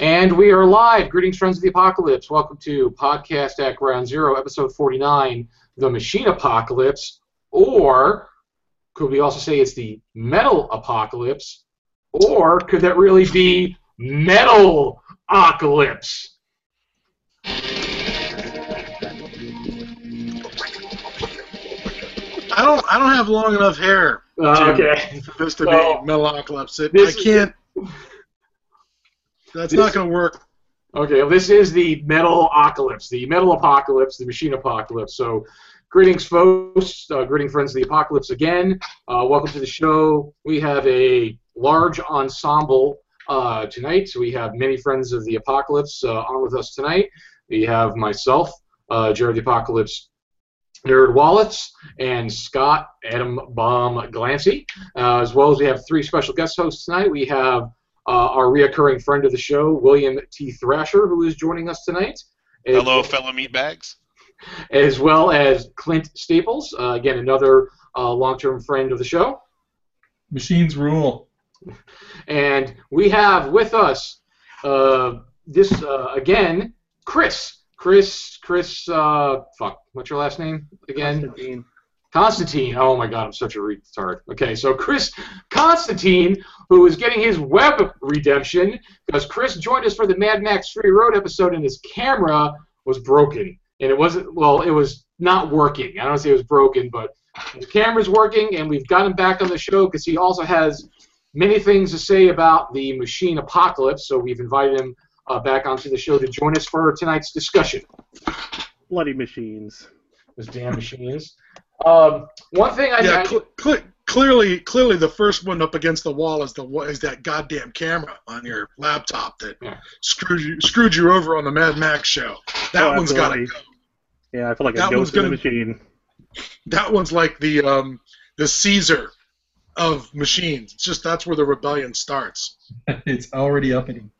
And we are live. Greetings, friends of the apocalypse. Welcome to Podcast at Ground Zero, episode 49, The Machine Apocalypse. Or could we also say it's the Metal Apocalypse? Or could that really be Metal Apocalypse? I don't. I don't have long enough hair Uh, okay. for this to So, be Metalocalypse. It, I can't. That's This- not going to work. Okay, well, this is the metal apocalypse, the metal apocalypse, the machine apocalypse. So, greetings, folks. Uh, greeting, friends of the apocalypse again. Uh, welcome to the show. We have a large ensemble uh, tonight. So we have many friends of the apocalypse uh, on with us tonight. We have myself, uh, Jared the Apocalypse. Nerd Wallets and Scott Adam Bomb Glancy, uh, as well as we have three special guest hosts tonight. We have uh, our reoccurring friend of the show, William T. Thrasher, who is joining us tonight. as- Hello, fellow meatbags. As well as Clint Staples, uh, again, another uh, long term friend of the show. Machines rule. And we have with us uh, this, uh, again, Chris. Chris, Chris, uh, fuck, what's your last name again? Constantine. Constantine. Oh my God, I'm such a retard. Okay, so Chris Constantine, who is getting his web redemption because Chris joined us for the Mad Max Fury Road episode, and his camera was broken, and it wasn't. Well, it was not working. I don't say it was broken, but his camera's working, and we've got him back on the show because he also has many things to say about the machine apocalypse. So we've invited him uh, back onto the show to join us for tonight's discussion. Bloody machines. Those damn machines. Um, one thing I, Yeah, cl- cl- clearly, clearly, the first one up against the wall is the is that goddamn camera on your laptop that Yeah. screwed you screwed you over on the Mad Max show. That Oh, one's got to absolutely. Yeah, I feel like That a one's ghost in the gonna- machine. That one's like the um, the Caesar of machines. It's just that's where the rebellion starts. it's already happening.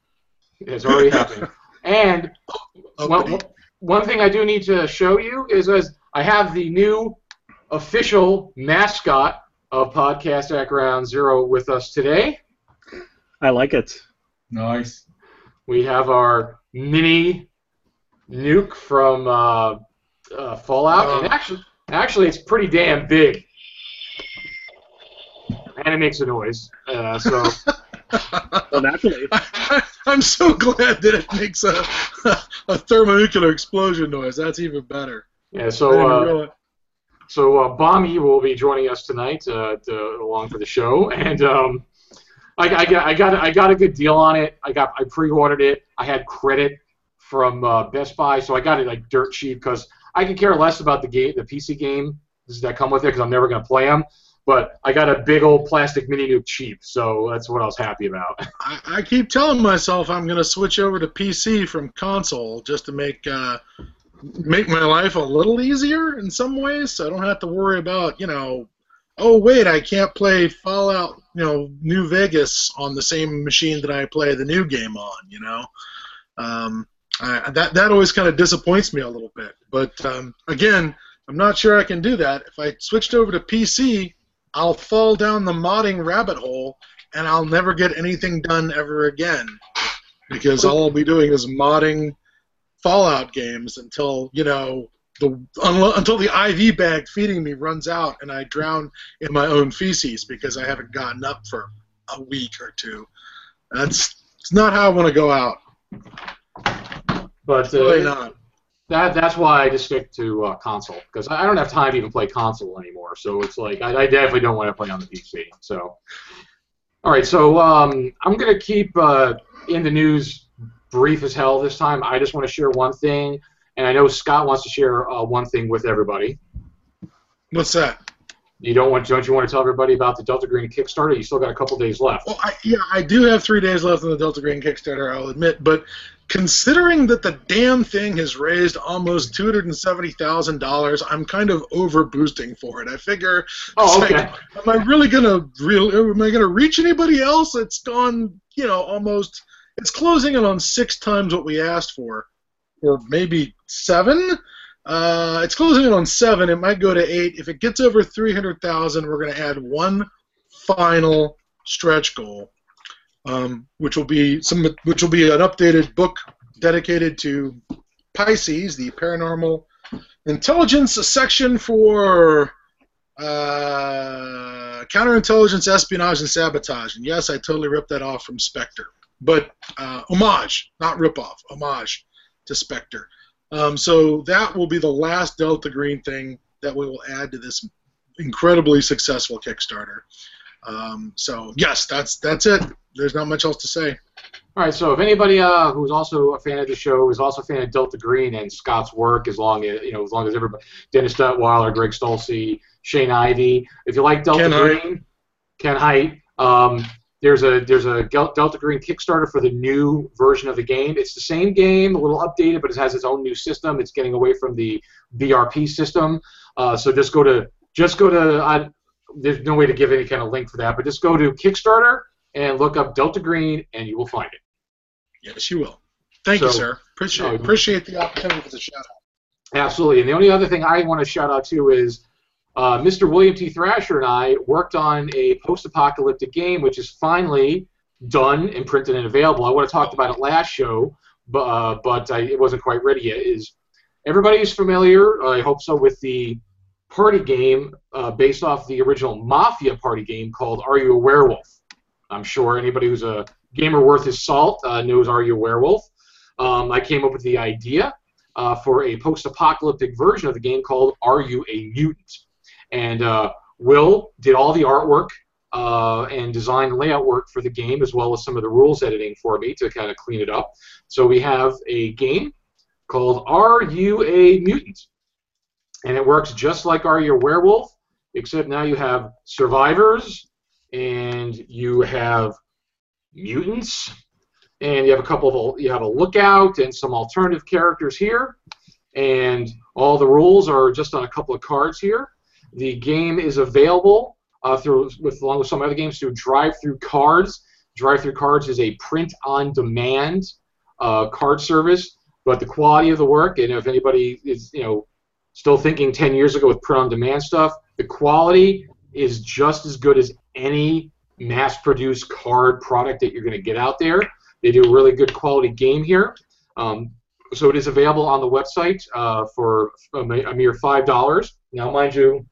It's already happened. And one, one thing I do need to show you is as I have the new official mascot of Podcast at Ground Zero with us today. I like it. Nice. We have our mini nuke from uh, uh, Fallout, and Oh. actually, actually, it's pretty damn big, and it makes a noise. Uh, so. Well, naturally. I, am so glad that it makes a, a thermonuclear explosion noise. That's even better. Yeah, I didn't so uh, realize- So uh, Bommy will be joining us tonight uh, to, along for the show, and um, I, I got I got I got a good deal on it. I got I pre-ordered it. I had credit from uh, Best Buy, so I got it like dirt cheap because I can care less about the game, the PC game that come with it because I'm never gonna play them. But I got a big old plastic mini nuke cheap, so that's what I was happy about. I, I keep telling myself I'm to switch over to PC from console just to make uh, make my life a little easier in some ways, so I don't have to worry about you know. Oh wait, I can't play Fallout, you know, New Vegas on the same machine that I play the new game on. You know, um, I, that that always kind of disappoints me a little bit. But um, again, I'm not sure I can do that. If I switched over to PC, I'll fall down the modding rabbit hole and I'll never get anything done ever again because all I'll be doing is modding Fallout games until you know the until the IV bag feeding me runs out and I drown in my own feces because I haven't gotten up for a week or two. That's it's not how I want to go out. But uh, Really not. that that's why I just stick to uh, console because I I don't have time to even play console anymore. So it's like I, I definitely don't want to play on the PC. So, all right. So um, I'm gonna keep uh, in the news brief as hell this time. I just want to share one thing, and I know Scott wants to share uh, one thing with everybody. What's that? You don't want don't you want to tell everybody about the Delta Green Kickstarter? You still got a couple days left. Well, I, yeah, I do have three days left on the Delta Green Kickstarter, I'll admit, but considering that the damn thing has raised almost two hundred and seventy thousand dollars, I'm kind of over boosting for it. I figure, Oh, okay. like, am I really gonna real? Am I gonna reach anybody else? It's gone, you know, almost. It's closing in on six times what we asked for, or maybe seven. Uh, it's closing in on seven. It might go to eight. If it gets over three hundred thousand, we're gonna add one final stretch goal. um, which will be some, which will be an updated book dedicated to Pisces, the paranormal intelligence section for uh, counterintelligence, espionage, and sabotage. And yes, I totally ripped that off from Spectre, but uh, homage, not ripoff, homage to Spectre. Um, so that will be the last Delta Green thing that we will add to this incredibly successful Kickstarter. Um, so yes, that's that's it. There's not much else to say. All right, so if anybody uh, who's also a fan of the show is also a fan of Delta Green and Scott's work, as long as you know, as long as everybody, Dennis Detwiller, Greg Stolze, Shane Ivey, if you like Delta Ken. Green, Ken Hite, um, there's a there's a Delta Green Kickstarter for the new version of the game. It's the same game, a little updated, but it has its own new system. It's getting away from the BRP system. Uh, so just go to just go to I, there's no way to give any kind of link for that, but just go to Kickstarter and look up Delta Green, and you will find it. Yes, you will. Thank you, sir. Appreciate No, appreciate the opportunity for the shout out. Absolutely. And the only other thing I want to shout out to is uh, Mr. William T. Thrasher and I worked on a post-apocalyptic game, which is finally done and printed and available. I would have talked about it last show, but uh, but I, it wasn't quite ready yet. Is everybody is familiar? I hope so with the party game uh, based off the original Mafia party game called Are You a Werewolf? I'm sure anybody who's a gamer worth his salt uh, knows Are You a Werewolf. Um, I came up with the idea uh, for a post-apocalyptic version of the game called Are You a Mutant? And uh, Will did all the artwork uh, and design layout work for the game, as well as some of the rules editing for me to kind of clean it up. So we have a game called Are You a Mutant? And it works just like Are You a Werewolf, except now you have survivors and you have mutants and you have a couple of you have a lookout and some alternative characters here and all the rules are just on a couple of cards here the game is available uh, through with along with some other games through drive through cards drive through cards is a print on demand uh, card service but the quality of the work and if anybody is you know still thinking 10 years ago with print on demand stuff the quality is just as good as any mass produced card product that you're going to get out there they do a really good quality game here. Um, so it is available on the website uh, for a a mere five dollars. Now, mind you,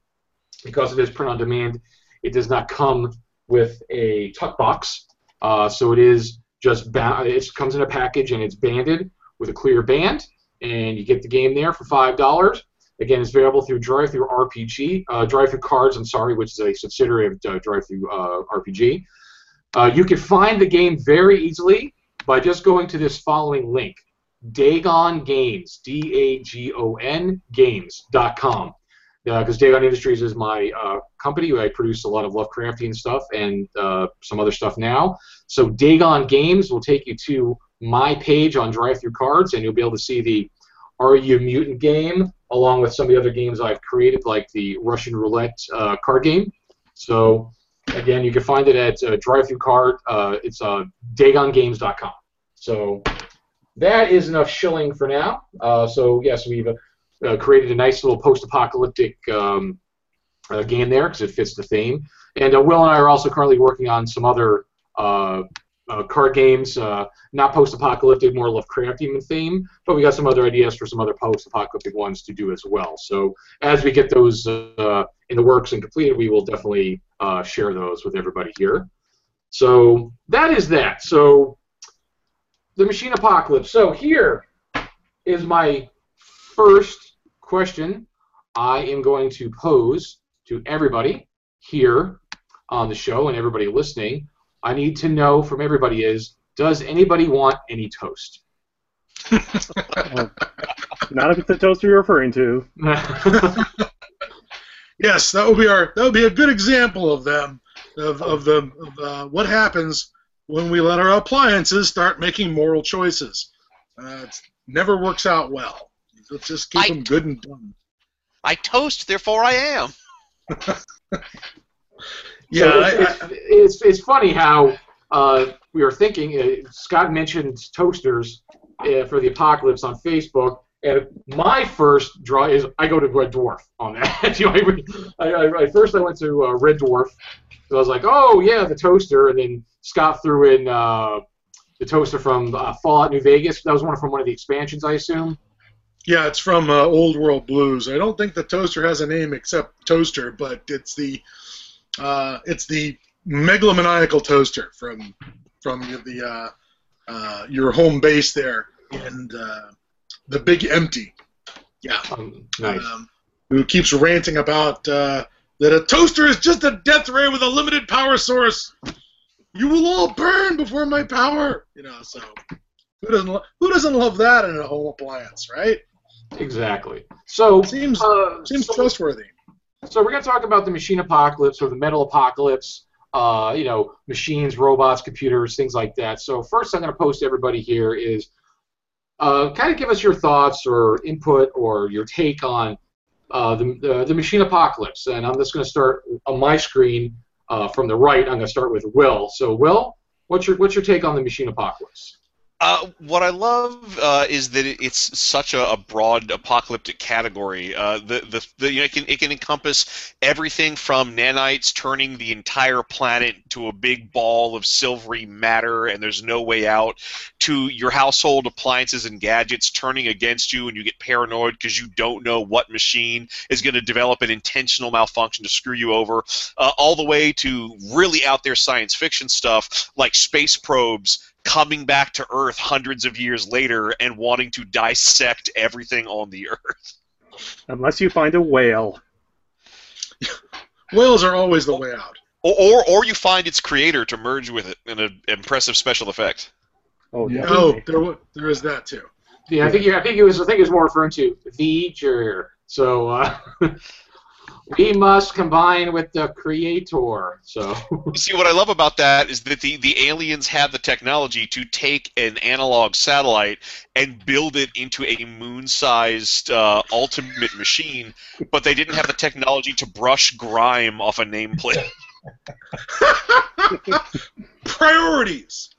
because it is print on demand, it does not come with a tuck box. Uh, so it is just ba- it comes in a package and it's banded with a clear band, and you get the game there for five dollars. Again, it's available through Drive Through RPG, uh, Drive Through Cards. I'm sorry, which is a subsidiary of uh, Drive Through uh, RPG. Uh, you can find the game very easily by just going to this following link Dagon Games, D A G O N Games.com. Because Dagon Industries is my uh, company. I produce a lot of Lovecraftian stuff and uh, some other stuff now. So Dagon Games will take you to my page on Drive Through Cards, and you'll be able to see the Are You Mutant game along with some of the other games I've created, like the Russian Roulette uh, card game. So Again, you can find it at uh, Drive Through Card. Uh, it's uh, DagonGames.com. So that is enough shilling for now. Uh, so yes, we've uh, created a nice little post-apocalyptic um, uh, game there because it fits the theme. And uh, Will and I are also currently working on some other uh, uh, card games, uh, not post-apocalyptic, more Lovecraftian theme, but we got some other ideas for some other post-apocalyptic ones to do as well. So as we get those in the works and completed, we will definitely share those with everybody here. So that is that. So the machine apocalypse. So here is my first question I am going to pose to everybody here on the show and everybody listening. I need to know from everybody is does anybody want any toast? Not if it's the toaster you're referring to. Yes, that would be our that would be a good example of them of of the of, uh, what happens when we let our appliances start making moral choices. Uh, it never works out well. Let's just keep I- them good and done. I toast, therefore I am. Yeah, So it's, I, it's, it's, it's funny how uh, we were thinking. Uh, Scott mentioned toasters uh, for the apocalypse on Facebook, And my first draw is I go to Red Dwarf on that. you know, I, I, I, first I went to uh, Red Dwarf. So I was like, oh yeah, the toaster, and then Scott threw in uh, the toaster from uh, Fallout New Vegas. That was one from one of the expansions, I assume. Yeah, it's from uh, Old World Blues. I don't think the toaster has a name except Toaster, but it's the uh, it's the megalomaniacal toaster from from the uh, uh, your home base there and uh, the Big Empty. Yeah, Um, nice. um, who keeps ranting about uh, that a toaster is just a death ray with a limited power source. You will all burn before my power. You know, so who doesn't lo- who doesn't love that in a home appliance, right? Exactly. So Seems uh, seems so- trustworthy. So we're going to talk about the machine apocalypse or the metal apocalypse. Uh, you know, machines, robots, computers, things like that. So first, I'm going to post to everybody here is uh, kind of give us your thoughts or input or your take on uh, the, the the machine apocalypse. And I'm just going to start on my screen uh, from the right. I'm going to start with Will. So Will, what's your what's your take on the machine apocalypse? Uh, what I love uh, is that it- it's such a, a broad apocalyptic category. Uh, the, the, the, you know, it, can, it can encompass everything from nanites turning the entire planet to a big ball of silvery matter and there's no way out, to your household appliances and gadgets turning against you and you get paranoid because you don't know what machine is going to develop an intentional malfunction to screw you over, uh, all the way to really out there science fiction stuff like space probes coming back to Earth hundreds of years later and wanting to dissect everything on the Earth. Unless you find a whale. Whales are always the way out. Or, or, or you find its creator to merge with it in an impressive special effect. Oh, Yeah. Oh, there wa- there is that too. Yeah, I think you, I think it was I think it was more referring to V'ger. So uh, we must combine with the creator. So See, what I love about that is that the, the aliens had the technology to take an analog satellite and build it into a moon sized uh, ultimate machine, but they didn't have the technology to brush grime off a nameplate. priorities.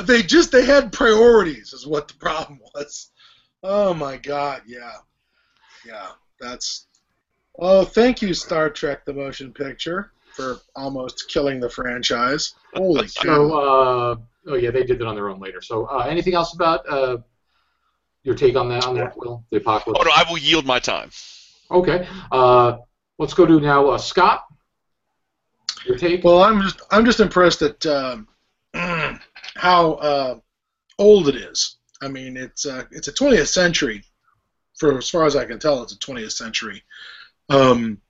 They just they had priorities is what the problem was. Oh my god, yeah. Yeah, that's Oh, thank you Star Trek the motion picture for almost killing the franchise. Holy so cow. uh, oh yeah, they did that on their own later. So uh, anything else about uh, your take on that on that Will the apocalypse? Oh no, I will yield my time. Okay, uh, let's go to now uh, Scott. Your take? Well, I'm just I'm just impressed at um, how uh, old it is. I mean, it's uh, it's a 20th century, for as far as I can tell, it's a 20th century um,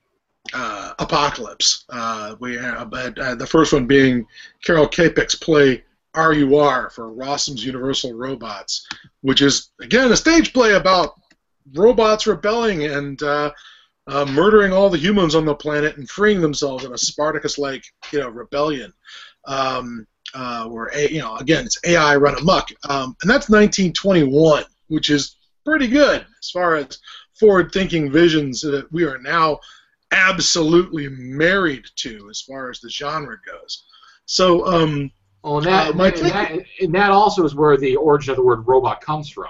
uh, apocalypse. Uh, we have uh, the first one being Karel Capek's play RUR for Rossum's Universal Robots, which is again a stage play about robots rebelling and uh, uh, murdering all the humans on the planet and freeing themselves in a Spartacus-like, you know, rebellion. Um, uh, where a, you know, again, it's AI run amok, um, and that's 1921, which is pretty good as far as forward-thinking visions that we are now absolutely married to as far as the genre goes. So, um, Oh, and that, uh, my and, take- that and that also is where the origin of the word robot comes from,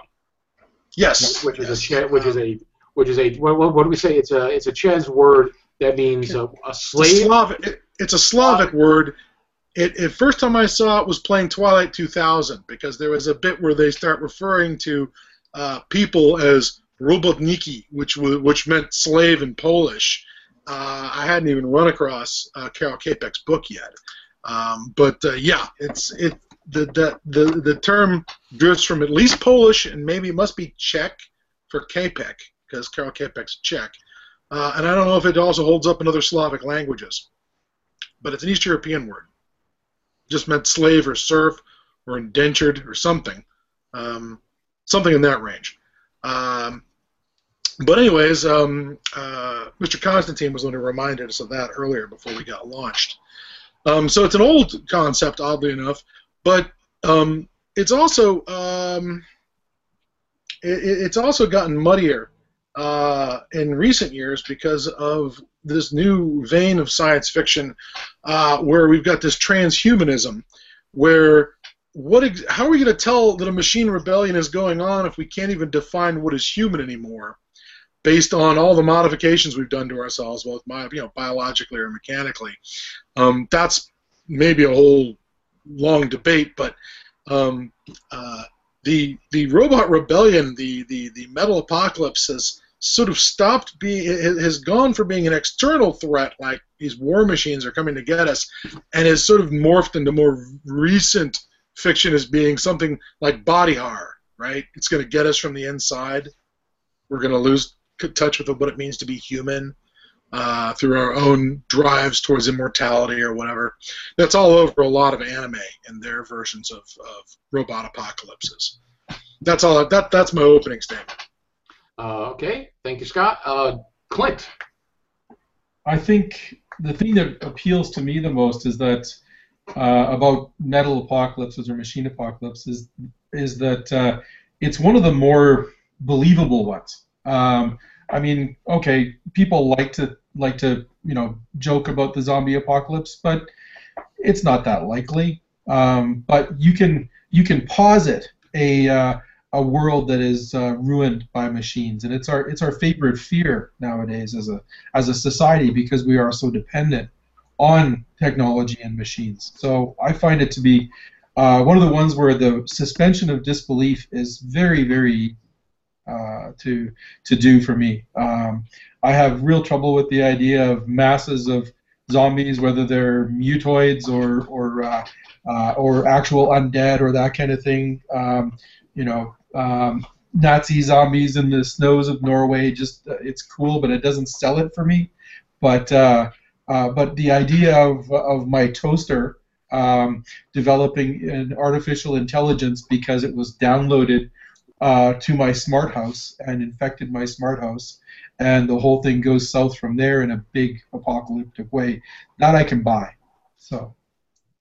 yes, which is yes, a which is a which is a what, what, what do we say? It's a it's a Czech word that means a, a It's a slave. Slavic, it- it's a Slavic word. It, it first time I saw it was playing Twilight 2000 because there was a bit where they start referring to uh, people as robotniki, which w- which meant slave in Polish. Uh, I hadn't even run across uh, Karel Capek's book yet, um, but uh, yeah, it's it the, the the the term drifts from at least Polish and maybe it must be Czech for Capek because Karel Capek's Czech, uh, and I don't know if it also holds up in other Slavic languages but it's an East European word. Just meant slave or serf or indentured or something, um, something in that range. Um, but anyways, um, uh, Mr. Constantine was the one who reminded us of that earlier before we got launched. Um, so it's an old concept, oddly enough, but um, it's also um, it, it's also gotten muddier uh, in recent years because of this new vein of science fiction uh, where we've got this transhumanism where what? Ex- how are we going to tell that a machine rebellion is going on if we can't even define what is human anymore, based on all the modifications we've done to ourselves, both you know, biologically or mechanically? Um, that's maybe a whole long debate, but um, uh, the the robot rebellion, the the the metal apocalypse has sort of stopped being has gone from being an external threat like these war machines are coming to get us and has sort of morphed into more recent fiction as being something like body horror right it's going to get us from the inside we're going to lose touch with what it means to be human uh, through our own drives towards immortality or whatever that's all over a lot of anime and their versions of, of robot apocalypses that's all that that's my opening statement Uh, okay, thank you, Scott. Uh, Clint. I think the thing that appeals to me the most is that uh, about metal apocalypses or machine apocalypses is is that uh, it's one of the more believable ones. Um, I mean, okay, people like to like to you know joke about the zombie apocalypse, but it's not that likely. Um, but you can you can posit a uh, a world that is uh, ruined by machines, and it's our it's our favorite fear nowadays as a as a society because we are so dependent on technology and machines. So I find it to be uh, one of the ones where the suspension of disbelief is very very uh, to to do for me. Um, I have real trouble with the idea of masses of zombies, whether they're mutoids or or uh, uh, or actual undead or that kind of thing. Um, you know, um, Nazi zombies in the snows of Norway. Just uh, it's cool, but it doesn't sell it for me. But uh, but the idea of of my toaster um, developing an artificial intelligence because it was downloaded uh, to my smart house and infected my smart house, and the whole thing goes south from there in a big apocalyptic way. That I can buy. So.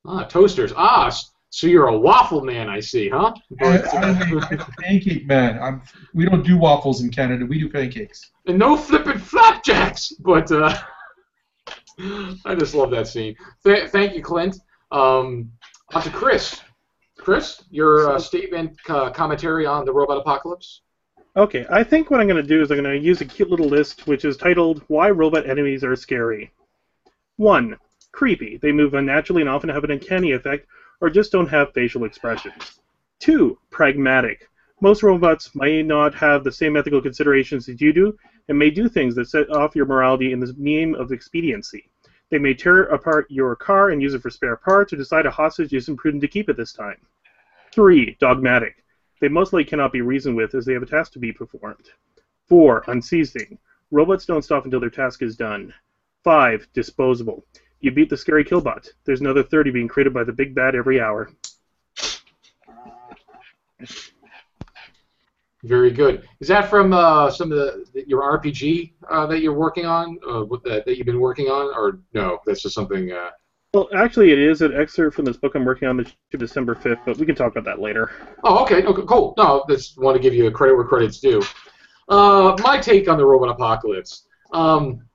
Ah, toasters. Ah, so you're a waffle man, I see, huh? I, I'm, I'm pancake man. I'm, we don't do waffles in Canada. We do pancakes. and no flipping flapjacks. But uh, I just love that scene. Th- thank you, Clint. Um, on to Chris. Chris, your uh, statement, uh, commentary on the robot apocalypse. Okay, I think what I'm going to do is I'm going to use a cute little list which is titled Why Robot Enemies Are Scary. 1. Creepy. They move unnaturally and often have an uncanny effect or just don't have facial expressions. 2. Pragmatic. Most robots may not have the same ethical considerations as you do and may do things that set off your morality in the name of expediency. They may tear apart your car and use it for spare parts or decide a hostage isn't prudent to keep at this time. 3. Dogmatic. They mostly cannot be reasoned with as they have a task to be performed. 4. Unceasing. Robots don't stop until their task is done. 5. Disposable. You beat the scary killbot. There's another 30 being created by the big bad every hour. Very good. Is that from uh, some of the your RPG uh, that you're working on, uh, with that, that you've been working on, or no? That's just something. Well, actually, it is an excerpt from this book I'm working on due December 5th, but we can talk about that later. Oh, okay. Okay, cool. No, just want to give you a credit where credit's due. Uh, my take on the robot apocalypse. Um,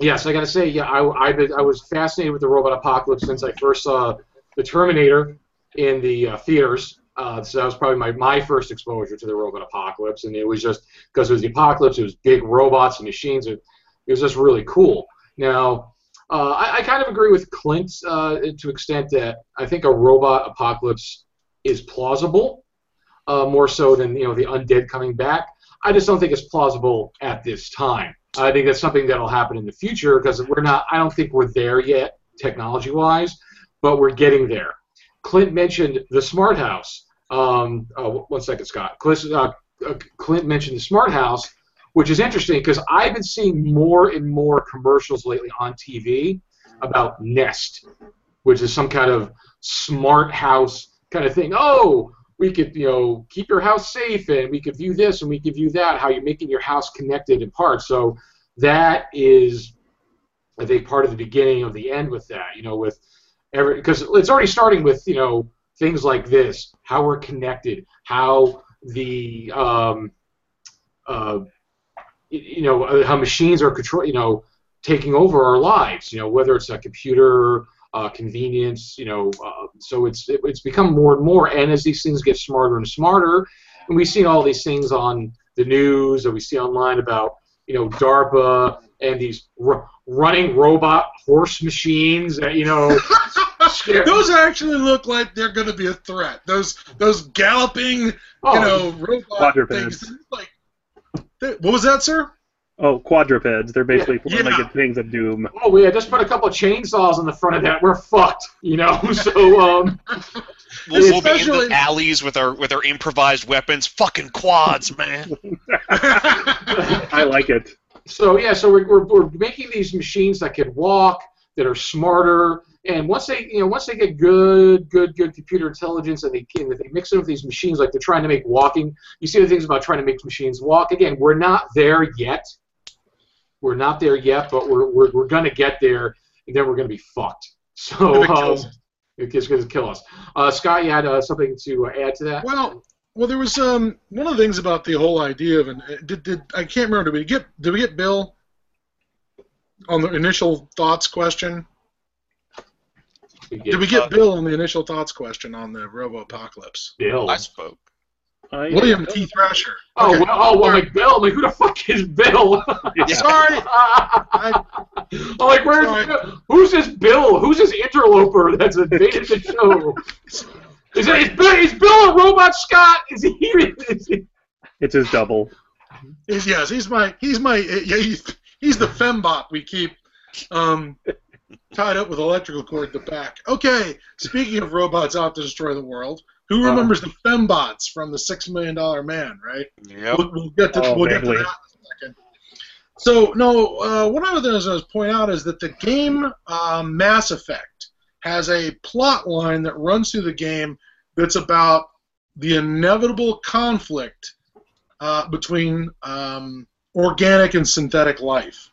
yes, I got to say, yeah, I, I, been- I was fascinated with the robot apocalypse since I first saw the Terminator in the uh, theaters. Uh, so that was probably my, my first exposure to the robot apocalypse, and it was just because it was the apocalypse. It was big robots and machines. It, it was just really cool. Now, uh, I, I kind of agree with Clint uh, to extent that I think a robot apocalypse is plausible, uh, more so than you know the undead coming back. I just don't think it's plausible at this time. I think that's something that'll happen in the future because we're not. I don't think we're there yet, technology-wise, but we're getting there. Clint mentioned the smart house. Um, oh, one second, Scott. Clint, uh, uh, Clint mentioned the smart house, which is interesting because I've been seeing more and more commercials lately on TV about Nest, which is some kind of smart house kind of thing. Oh, we could, you know, keep your house safe, and we could view this, and we could view that. How you're making your house connected in parts. So that is, I think, part of the beginning of the end with that. You know, with every because it's already starting with you know things like this, how we're connected, how the um, uh, you know uh, how machines are control, you know, taking over our lives. You know, whether it's a computer, uh, convenience. You know, uh, so it's it, it's become more and more. And as these things get smarter and smarter, and we see all these things on the news, or we see online about you know DARPA and these r- running robot horse machines that you know. Those actually look like they're going to be a threat. Those those galloping, oh, you know, robot things. Like, they- what was that, sir? Oh, quadrupeds. They're basically Yeah. four-legged things of doom. Oh yeah, just put a couple of chainsaws on the front of that. We're fucked, you know. So um, We'll, we'll be in the alleys with our with our improvised weapons. Fucking quads, man. I like it. so yeah, so we're, we're, we're making these machines that can walk, that are smarter, and once they you know once they get good good good computer intelligence and they can they mix it with these machines like they're trying to make walking. You see the things about trying to make machines walk. Again, we're not there yet. We're not there yet, but we're we're, we're gonna get there, and then we're gonna be fucked. So Gonna kill um, us. it's gonna kill us. Uh, Scott, you had uh, something to uh, add to that? Well, well, there was um one of the things about the whole idea of an did, did I can't remember did we get did we get Bill on the initial thoughts question? Did we get Uh, Bill on the initial thoughts question on the Robo Apocalypse? Bill? I spoke. I, William T. Thrasher. Oh, Okay. well, oh, well, like Bill. I'm like, who the fuck is Bill? Sorry, I'm like, where's Sorry. who's this Bill? Who's this interloper that's invaded the show? Is it is Bill, is Bill a robot, Scott? Is he? Is he It's his double. He's, yes, he's my he's my yeah, he's, he's the fembot we keep um, tied up with electrical cord in the back. Okay, speaking of robots out to destroy the world, who Uh. remembers the fembots from the Six Million Dollar Man? Right. Yep. We'll, we'll get to Oh, we'll get to that vaguely. in a second. So no, uh, one other thing I was point out is that the game um, Mass Effect has a plot line that runs through the game that's about the inevitable conflict uh, between um, organic and synthetic life.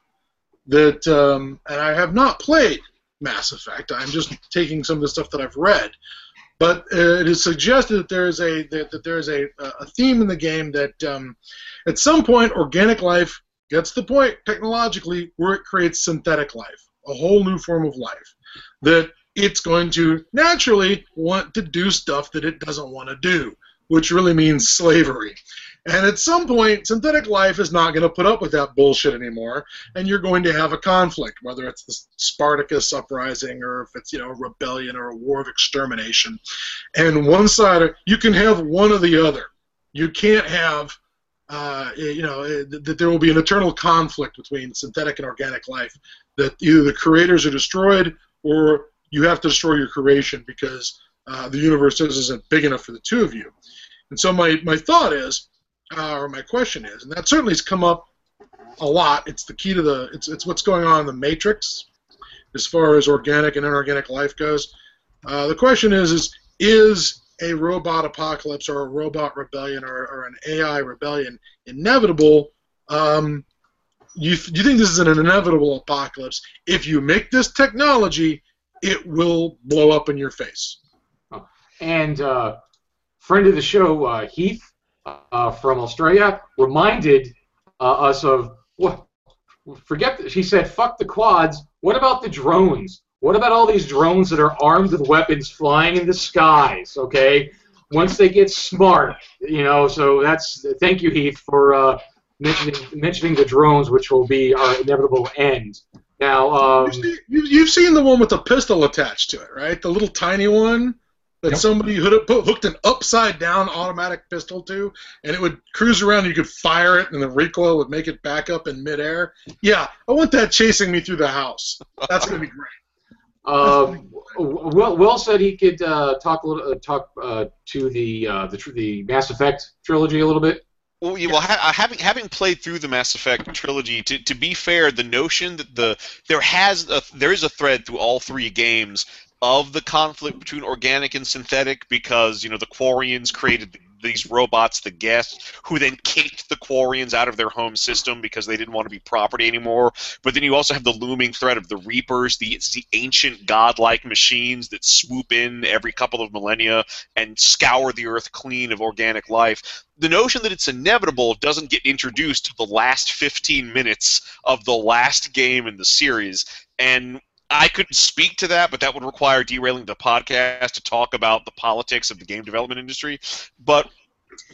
That um, and I have not played Mass Effect. I'm just taking some of the stuff that I've read. But uh, it is suggested that there is a that, that there is a, a theme in the game that um, at some point organic life gets the point technologically where it creates synthetic life, a whole new form of life. That it's going to naturally want to do stuff that it doesn't want to do, which really means slavery. And at some point, synthetic life is not going to put up with that bullshit anymore, and you're going to have a conflict, whether it's the Spartacus uprising or if it's you know a rebellion or a war of extermination. And one side, you can have one or the other. You can't have, uh, you know, eh, that there will be an eternal conflict between synthetic and organic life. That either the creators are destroyed or you have to destroy your creation because uh, the universe isn't big enough for the two of you. And so my, my thought is, uh, or my question is, and that certainly has come up a lot. It's the key to the it's it's what's going on in the matrix as far as organic and inorganic life goes. Uh, the question is is is a robot apocalypse or a robot rebellion or, or an AI rebellion inevitable? Um, you, you think this is an inevitable apocalypse? If you make this technology, it will blow up in your face. and uh, friend of the show, uh, Heath uh, from Australia, reminded uh, us of what. Forget. that He said, "Fuck the quads. What about the drones? What about all these drones that are armed with weapons flying in the skies? Okay, once they get smart, you know. So that's thank you, Heath, for uh, mentioning mentioning the drones, which will be our inevitable end. Now, um, You've, seen, you- you've seen the one with the pistol attached to it, right? The little tiny one that Yep. somebody hooked, put, hooked an upside down automatic pistol to, and it would cruise around. You could fire it, and the recoil would make it back up in midair. Yeah, I want that chasing me through the house. That's gonna be great. Um, Will, Will said he could uh, talk a little, uh, talk uh, to the uh, the tr- the Mass Effect trilogy a little bit. Well, yeah, well, ha- having having played through the Mass Effect trilogy, to, to be fair, the notion that the there has a, there is a thread through all three games of the conflict between organic and synthetic because you know the Quarians created these robots, the geth, who then kicked the Quarians out of their home system because they didn't want to be property anymore. But then you also have the looming threat of the Reapers, the, the ancient godlike machines that swoop in every couple of millennia and scour the earth clean of organic life the notion that it's inevitable doesn't get introduced to the last 15 minutes of the last game in the series and I couldn't speak to that, but that would require derailing the podcast to talk about the politics of the game development industry. But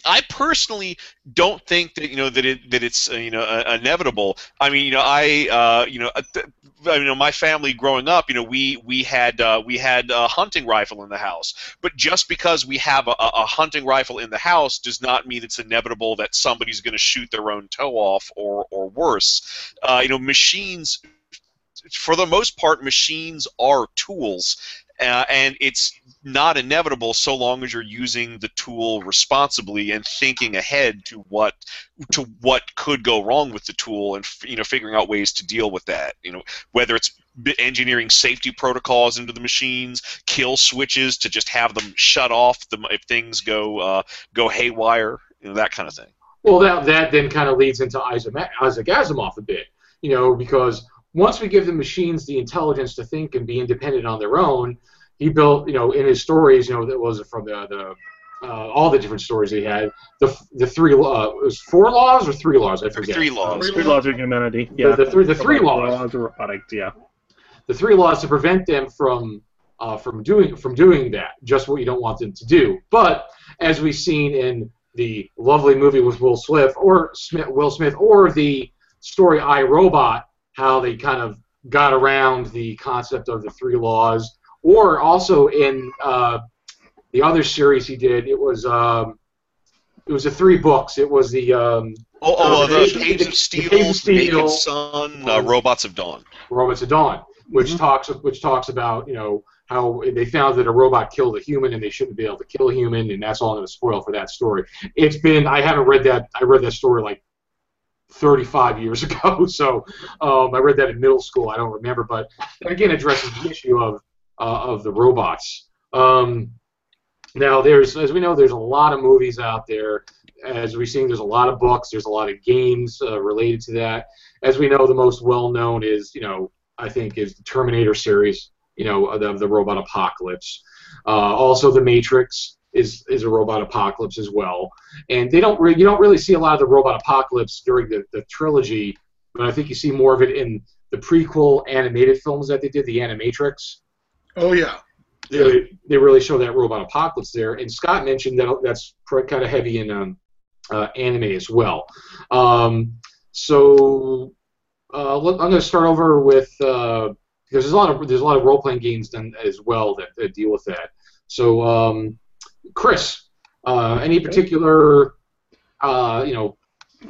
I personally don't think that you know that it that it's uh, you know uh, inevitable. I mean, you know, I uh, you know. Uh, th- you know, my family growing up, you know, we we had uh, we had a hunting rifle in the house. But just because we have a, a hunting rifle in the house does not mean it's inevitable that somebody's going to shoot their own toe off or or worse. Uh, you know, machines, for the most part, machines are tools, uh, and it's not inevitable so long as you're using the tool responsibly and thinking ahead to what to what could go wrong with the tool and you know figuring out ways to deal with that. You know whether it's engineering safety protocols into the machines kill switches to just have them shut off the, if things go uh, go haywire you know that kind of thing. Well that that then kind of leads into Isaac Asimov a bit you know because once we give the machines the intelligence to think and be independent on their own he built, you know, in his stories, you know, that was from the the uh, all the different stories he had. The the three uh, it was four laws or three laws, I forget. Three laws. Three laws of humanity. Yeah. The, the three the three laws. Laws of robotics. Yeah. The three laws to prevent them from uh, from doing from doing that, just what you don't want them to do. But as we've seen in the lovely movie with Will Smith or Smith, Will Smith or the story I Robot, how they kind of got around the concept of the three laws or also in uh, the other series he did, it was um, it was the three books. It was the um, oh, oh uh, the, the, Caves of Steel, Caves of Steel Naked Sun, uh, Robots of Dawn. Robots of Dawn, which mm-hmm. talks which talks about you know how they found that a robot killed a human and they shouldn't be able to kill a human, and that's all I'm going to spoil for that story. It's been I haven't read that I read that story like 35 years ago, so um, I read that in middle school. I don't remember, but again addresses the issue of uh, of the robots. Um, now, there's, as we know, there's a lot of movies out there. As we've seen, there's a lot of books. There's a lot of games uh, related to that. As we know, the most well-known is, you know, I think is the Terminator series. You know, the, the robot apocalypse. Uh, also, The Matrix is is a robot apocalypse as well. And they don't re- you don't really see a lot of the robot apocalypse during the, the trilogy, but I think you see more of it in the prequel animated films that they did, the Animatrix. Oh yeah. They, they really show that robot apocalypse there, and Scott mentioned that that's kind of heavy in um, uh, anime as well. Um, so uh, I'm going to start over with uh, because there's a lot of there's a lot of role playing games done as well that, that deal with that. So um, Chris, uh, any particular uh, you know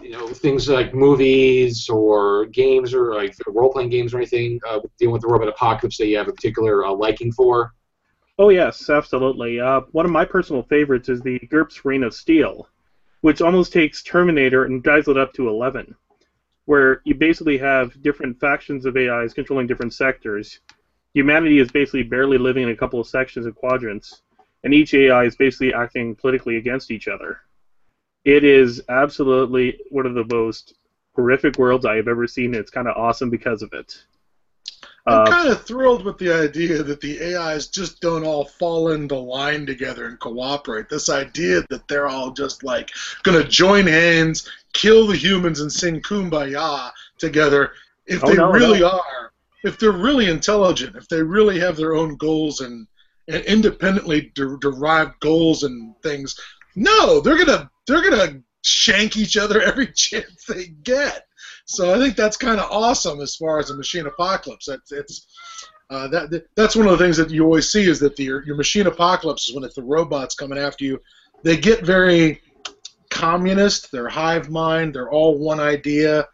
you know things like movies or games or like role playing games or anything uh, dealing with the robot apocalypse that you have a particular uh, liking for? Oh yes, absolutely. Uh, one of my personal favorites is the GURPS Reign of Steel, which almost takes Terminator and drives it up to eleven, where you basically have different factions of AIs controlling different sectors. Humanity is basically barely living in a couple of sections and quadrants, and each AI is basically acting politically against each other. It is absolutely one of the most horrific worlds I have ever seen. It's kind of awesome because of it. I'm uh, kind of thrilled with the idea that the AIs just don't all fall into line together and cooperate. This idea that they're all just like going to join hands, kill the humans, and sing "Kumbaya" together. If oh, they no, really no. are, if they're really intelligent, if they really have their own goals and, and independently de- derived goals and things, no, they're gonna they're gonna shank each other every chance they get. So I think that's kind of awesome as far as a machine apocalypse. It's, it's uh, that that's one of the things that you always see is that the, your, your machine apocalypse is when it's the robots coming after you. They get very communist. They're hive mind. They're all one idea,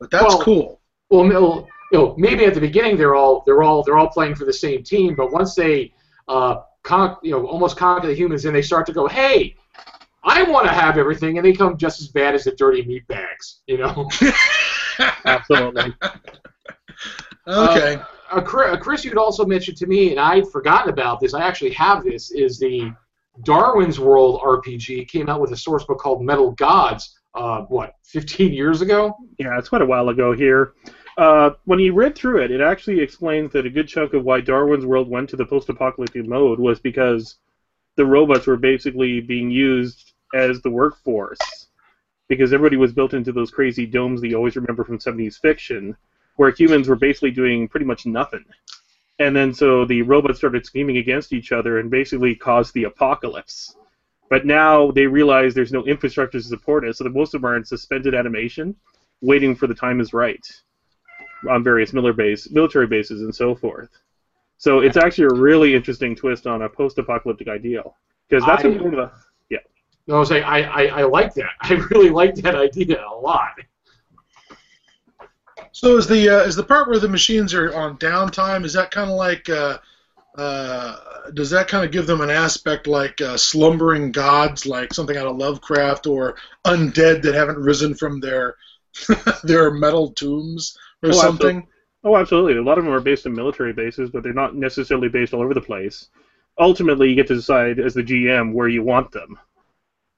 but that's well, cool. Well, you know, maybe at the beginning they're all they're all they're all playing for the same team, but once they uh, con- you know almost conquer the humans, and they start to go, hey, I want to have everything, and they come just as bad as the dirty meat bags, you know. Absolutely. okay. Uh, uh, Chris, you had also mentioned to me, and I'd forgotten about this. I actually have this. Is the Darwin's World RPG came out with a source book called Metal Gods. Uh, what, 15 years ago? Yeah, it's quite a while ago here. Uh, when you read through it, it actually explains that a good chunk of why Darwin's World went to the post-apocalyptic mode was because the robots were basically being used as the workforce because everybody was built into those crazy domes that you always remember from 70s fiction, where humans were basically doing pretty much nothing. And then so the robots started scheming against each other and basically caused the apocalypse. But now they realize there's no infrastructure to support it, so most of them are in suspended animation, waiting for the time is right, on various miller base, military bases and so forth. So it's actually a really interesting twist on a post-apocalyptic ideal, because that's I- what one of the No, I was saying I, I, I like that. I really like that idea a lot. So is the uh, is the part where the machines are on downtime? Is that kind of like? Uh, uh, does that kind of give them an aspect like uh, slumbering gods, like something out of Lovecraft, or undead that haven't risen from their their metal tombs or Oh, something? Oh, absolutely. A lot of them are based on military bases, but they're not necessarily based all over the place. Ultimately, you get to decide as the GM where you want them.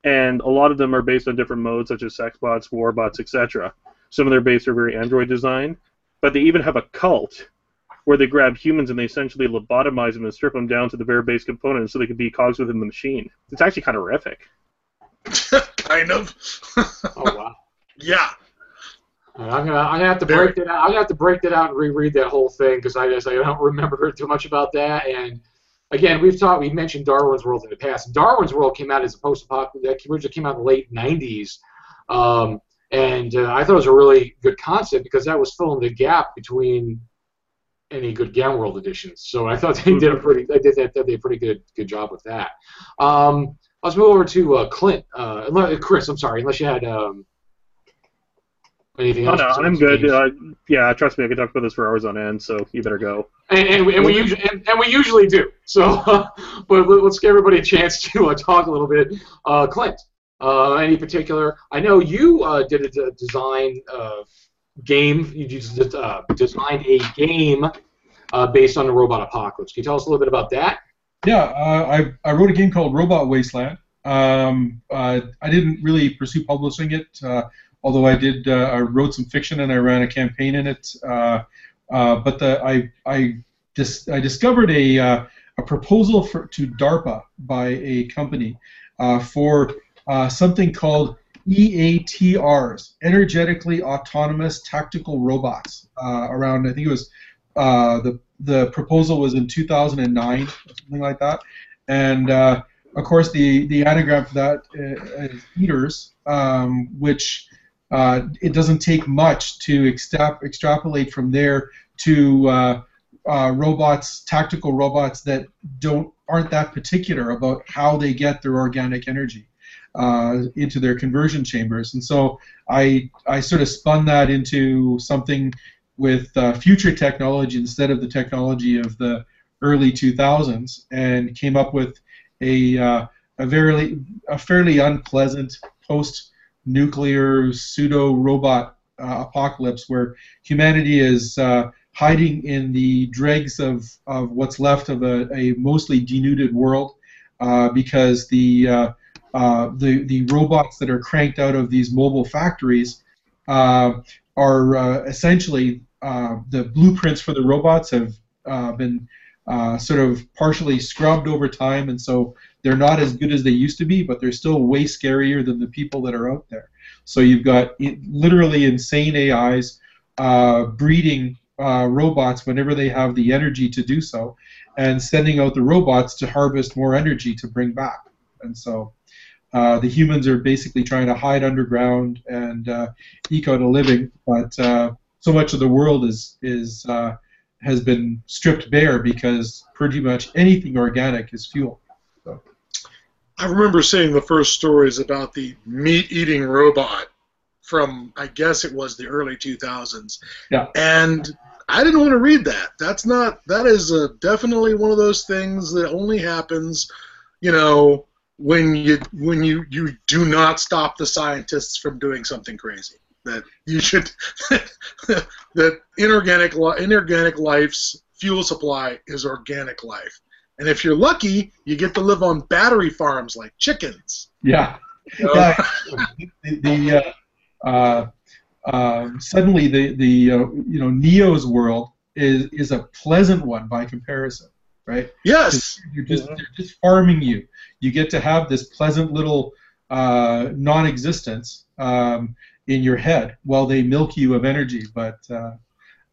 And a lot of them are based on different modes, such as sex bots, war bots, etc. Some of their bases are very android design, but they even have a cult where they grab humans and they essentially lobotomize them and strip them down to the bare base components so they can be cogs within the machine. It's actually kind of horrific. kind of. Oh wow. yeah. I'm gonna I'm gonna have to break that out. I'm gonna have to break that out and reread that whole thing because I just I don't remember too much about that. And again, we've talked we mentioned Darwin's World in the past. Darwin's World came out as a post-apocalyptic that originally came out in the late '90s, um, and uh, I thought it was a really good concept because that was filling the gap between any good Gamma World editions. So I thought they did a pretty they did that they did a pretty good good job with that. Um, let's move over to uh, Clint. Uh, Chris, I'm sorry, unless you had um, anything Oh, no, I'm good. Uh, yeah, trust me, I could talk about this for hours on end, so you better go. And, and, we- and we usually and, and we usually do. So, but let- let's give everybody a chance to uh, talk a little bit. Uh, Clint, uh, any particular? I know you uh, did a d- design uh, game. You just uh, designed a game uh, based on the robot apocalypse. Can you tell us a little bit about that? Yeah, uh, I, I wrote a game called Robot Wasteland. Um, uh, I didn't really pursue publishing it, uh, although I did. Uh, I wrote some fiction and I ran a campaign in it. Uh, uh, but the, I I, dis- I discovered a uh, a proposal for to DARPA by a company uh, for uh, something called EATRs, energetically autonomous tactical robots. Around I think it was the the proposal was in 2009 or something like that, and of course the the anagram for that is eaters, um, which uh, it doesn't take much to extrap- extrapolate from there to uh, uh, robots, tactical robots that don't aren't that particular about how they get their organic energy uh, into their conversion chambers, and so I I sort of spun that into something with uh, future technology instead of the technology of the early 2000s, and came up with a uh, a very a fairly unpleasant post-nuclear pseudo robot uh, apocalypse where humanity is uh, hiding in the dregs of, of what's left of a, a mostly denuded world uh, because the uh, uh, the the robots that are cranked out of these mobile factories uh, are essentially the blueprints for the robots have been sort of partially scrubbed over time, and so they're not as good as they used to be, but they're still way scarier than the people that are out there. So you've got literally insane AIs uh, breeding uh, robots whenever they have the energy to do so, and sending out the robots to harvest more energy to bring back. And so uh, the humans are basically trying to hide underground and uh, eke out a living, but uh, so much of the world is is uh, has been stripped bare because pretty much anything organic is fuel. I remember seeing the first stories about the meat-eating robot from, I guess it was the early 2000s. Yeah. And I didn't want to read that. That's not. That is a, definitely one of those things that only happens, you know, when you when you you do not stop the scientists from doing something crazy. That you should. that inorganic inorganic life's fuel supply is organic life. And if you're lucky, you get to live on battery farms like chickens. Yeah. You know? Yeah. the, the uh, uh, uh, suddenly the the uh, you know Neo's world is is a pleasant one by comparison, right? Yes. You're just they're just farming you. You get to have this pleasant little uh, non-existence um, in your head while they milk you of energy, but uh,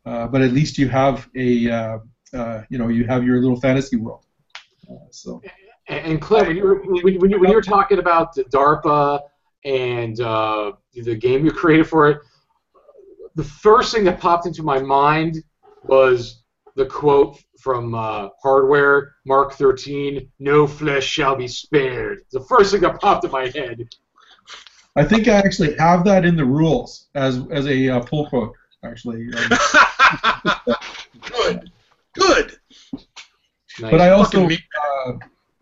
uh, but at least you have a uh, uh, you know you have your little fantasy world. So. And, and Clint, when you were when, when you when you were talking about the DARPA and uh, the game you created for it, the first thing that popped into my mind was the quote from uh, Hardware Mark 13: "No flesh shall be spared." The first thing that popped in my head. I think I actually have that in the rules as as a uh, pull quote. Actually, um, good, good. Nice. but I also uh,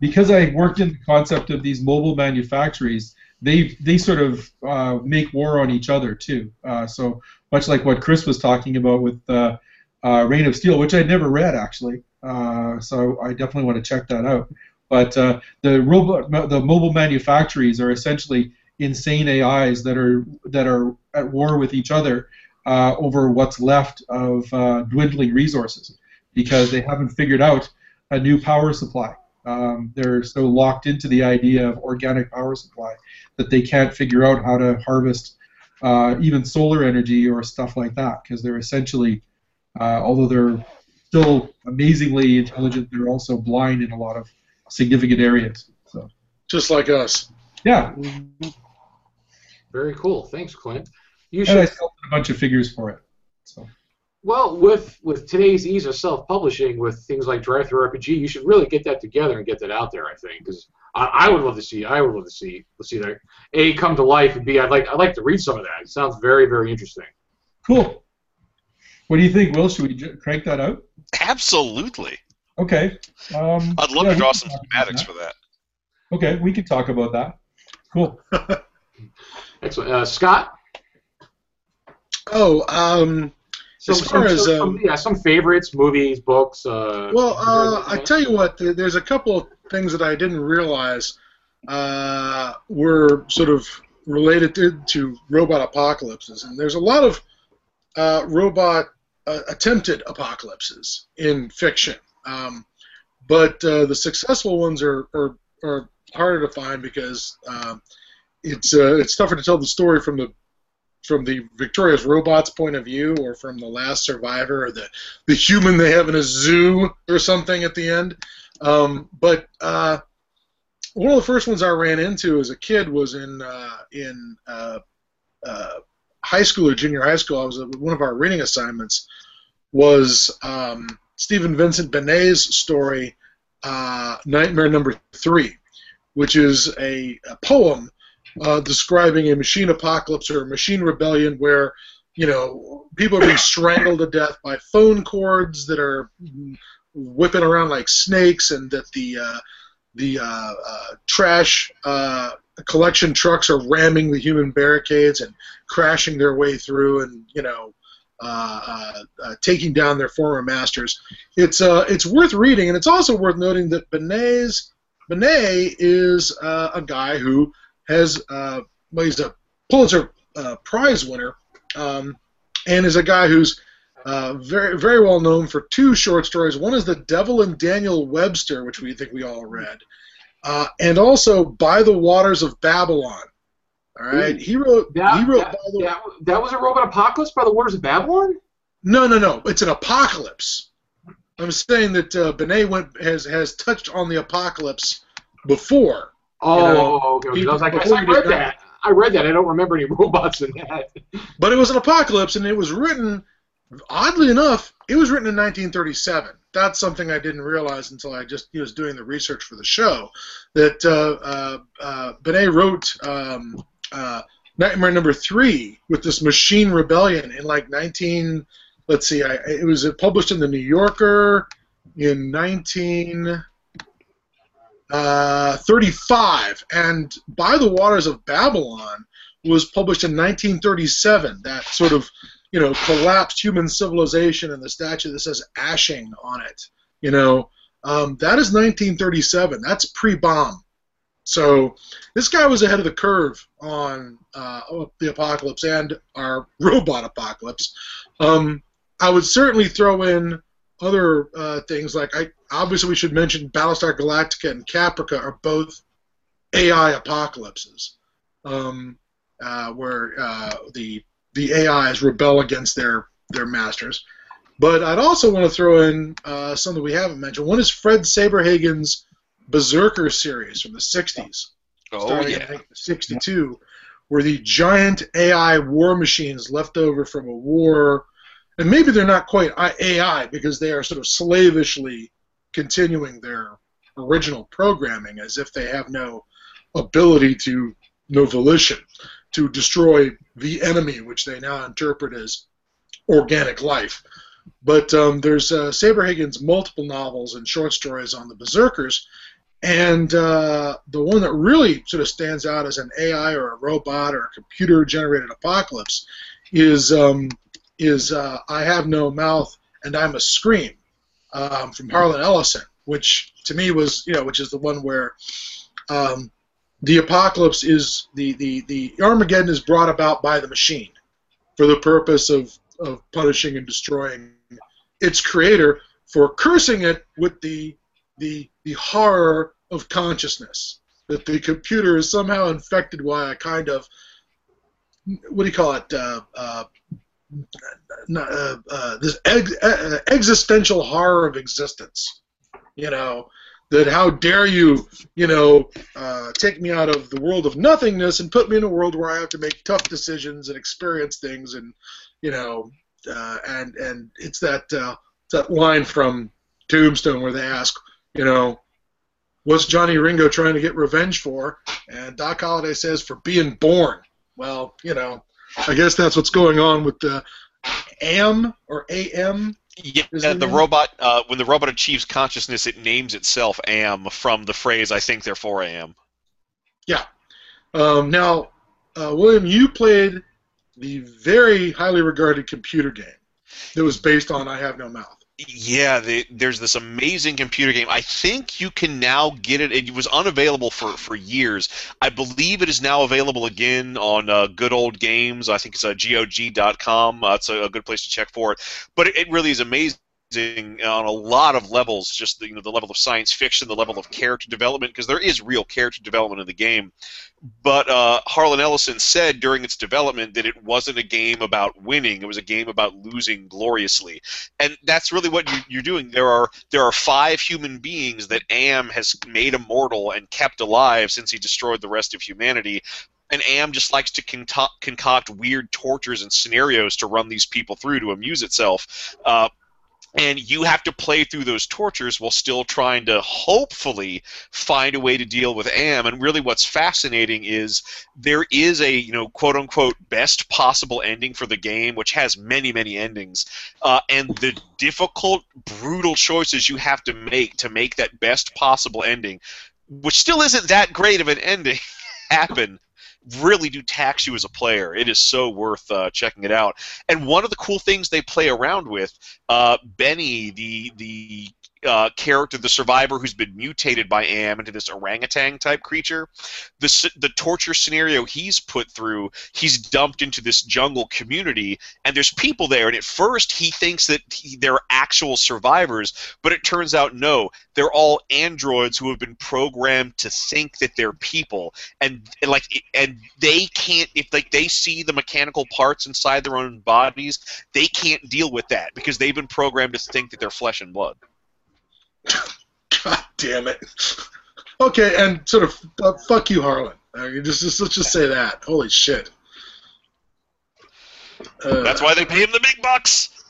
because I worked in the concept of these mobile manufactories, they they sort of uh, make war on each other too. Uh, so much like what Chris was talking about with uh, uh, Reign of Steel, which I'd never read actually. Uh, so I definitely want to check that out. But uh, the robot, the mobile manufactories are essentially insane AIs that are that are at war with each other uh, over what's left of uh, dwindling resources because they haven't figured out a new power supply. Um, they're so locked into the idea of organic power supply that they can't figure out how to harvest uh, even solar energy or stuff like that because they're essentially, uh, although they're still amazingly intelligent, they're also blind in a lot of significant areas. So Just like us. yeah, Very cool. Thanks, Clint. You and I sculpted a bunch of figures for it. So Well, with with today's ease of self-publishing, with things like DriveThruRPG, you should really get that together and get that out there. I think because I, I would love to see. I would love to see. Let's see that a come to life and b I'd like I'd like to read some of that. It sounds very very interesting. cool. What do you think, Will? Should we j- crank that out? Absolutely. Okay. Um, I'd love yeah, to draw some talk schematics that. for that. Okay, we can talk about that. Cool. Excellent. Uh, Scott, Oh, um, some, As far some, as, some, um, yeah, some favorites, movies, books. Uh, well, uh, I tell you what, there's a couple of things that I didn't realize uh, were sort of related to, to robot apocalypses, and there's a lot of uh, robot uh, attempted apocalypses in fiction, um, but uh, the successful ones are, are, are harder to find because um, it's uh, it's tougher to tell the story from the from the victorious robot's point of view or from the last survivor or the, the human they have in a zoo or something at the end. Um, but uh, one of the first ones I ran into as a kid was in uh, in uh, uh, high school or junior high school. I was one of our reading assignments was um, Stephen Vincent Benet's story uh, Nightmare Number Three, which is a, a poem uh, describing a machine apocalypse or a machine rebellion where you know people are being strangled to death by phone cords that are whipping around like snakes, and that the uh, the uh, uh, trash uh, collection trucks are ramming the human barricades and crashing their way through, and you know. Uh, uh, uh, taking down their former masters. It's uh, it's worth reading, and it's also worth noting that Benet's Benet is uh, a guy who has uh, well, he's a Pulitzer uh, Prize winner, um, and is a guy who's uh, very very well known for two short stories. One is The Devil and Daniel Webster, which we think we all read, uh, and also By the Waters of Babylon. All right, Ooh. he wrote That, he wrote that, the that, that was a robot apocalypse by the Waters of Babylon. No, no, no. It's an apocalypse. I'm saying that uh, Benet went has has touched on the apocalypse before. Oh, okay. I was like, I read that. I read that. I don't remember any robots in that. But it was an apocalypse, and it was written. Oddly enough, it was written in 1937. That's something I didn't realize until I just was doing the research for the show. That uh, uh, uh, Benet wrote um, uh, Nightmare Number Three with this machine rebellion in like 19. Let's see, I, it was published in the New Yorker in 19. Uh, 35, and By the Waters of Babylon was published in 1937. That sort of, you know, collapsed human civilization and the statue that says "ashing" on it. You know, um, that is 1937. That's pre-bomb. So this guy was ahead of the curve on uh, the apocalypse and our robot apocalypse. Um, I would certainly throw in other uh, things like I obviously we should mention Battlestar Galactica and Caprica are both AI apocalypses, um, uh, where uh, the the AIs rebel against their their masters. But I'd also want to throw in uh, something we haven't mentioned. One is Fred Saberhagen's Berserker series from the 60s, Oh starting yeah. in 62, where the giant AI war machines left over from a war, and maybe they're not quite AI because they are sort of slavishly continuing their original programming as if they have no ability to, no volition, to destroy the enemy, which they now interpret as organic life. But um, there's uh, Saberhagen's multiple novels and short stories on the Berserkers, and uh, the one that really sort of stands out as an AI or a robot or a computer-generated apocalypse is um, is uh, I have no mouth and I must scream um, from Harlan Ellison, which to me was you know which is the one where um, the apocalypse is the, the the Armageddon is brought about by the machine for the purpose of of punishing and destroying its creator for cursing it with the the the horror of consciousness that the computer is somehow infected by a kind of what do you call it uh, uh, uh, uh, this ex- uh, existential horror of existence you know that how dare you you know uh, take me out of the world of nothingness and put me in a world where I have to make tough decisions and experience things and you know uh, and and it's that uh, it's that line from Tombstone where they ask you know what's Johnny Ringo trying to get revenge for? And Doc Holliday says for being born. Well you know I guess that's what's going on with the AM or AM Yeah, the name? robot. Uh, when the robot achieves consciousness, it names itself "am" from the phrase "I think, therefore I am." Yeah. Um, now, uh, William, you played the very highly regarded computer game that was based on I Have No Mouth. Yeah, the, there's this amazing computer game. I think you can now get it. It was unavailable for, for years. I believe it is now available again on uh, Good Old Games. I think it's uh, GOG.com. Uh, it's a, a good place to check for it. But it, it really is amazing on a lot of levels. Just the, you know the level of science fiction, the level of character development, because there is real character development in the game. But uh, Harlan Ellison said during its development that it wasn't a game about winning; it was a game about losing gloriously and that's really what you, you're doing. There are there are five human beings that Am has made immortal and kept alive since he destroyed the rest of humanity. And Am just likes to concoct, concoct weird tortures and scenarios to run these people through to amuse itself. Uh, and you have to play through those tortures while still trying to hopefully find a way to deal with Am. And really, what's fascinating is there is a you know quote unquote best possible ending for the game, which has many many endings, uh, and the difficult, brutal choices you have to make to make that best possible ending, which still isn't that great of an ending, happen. Really do tax you as a player. It is so worth uh, checking it out. And one of the cool things they play around with, uh, Benny, the the uh, character, the survivor who's been mutated by Am into this orangutan type creature, the the torture scenario he's put through, he's dumped into this jungle community, and there's people there. And at first, he thinks that he, they're actual survivors, but it turns out no, they're all androids who have been programmed to think that they're people, and, and like and they can't if like they see the mechanical parts inside their own bodies, they can't deal with that because they've been programmed to think that they're flesh and blood. God damn it. Okay, and sort of uh, fuck you, Harlan. Uh, you just, just let's just say that. Holy shit. Uh, That's why they pay him the big bucks.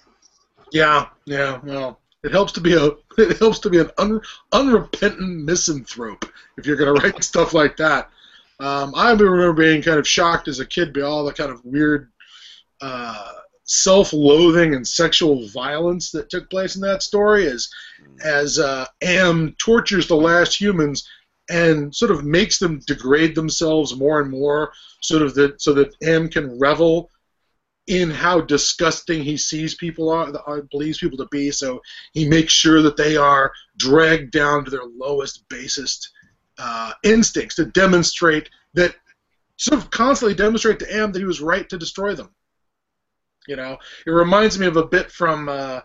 Yeah, yeah. Well, it helps to be a it helps to be an un, unrepentant misanthrope if you're going to write stuff like that. Um, I remember being kind of shocked as a kid by all the kind of weird uh, self-loathing and sexual violence that took place in that story as as uh, Am tortures the last humans and sort of makes them degrade themselves more and more, sort of that so that Am can revel in how disgusting he sees people are, uh, believes people to be. So he makes sure that they are dragged down to their lowest, basest uh, instincts to demonstrate that, sort of constantly demonstrate to Am that he was right to destroy them. You know, it reminds me of a bit from uh,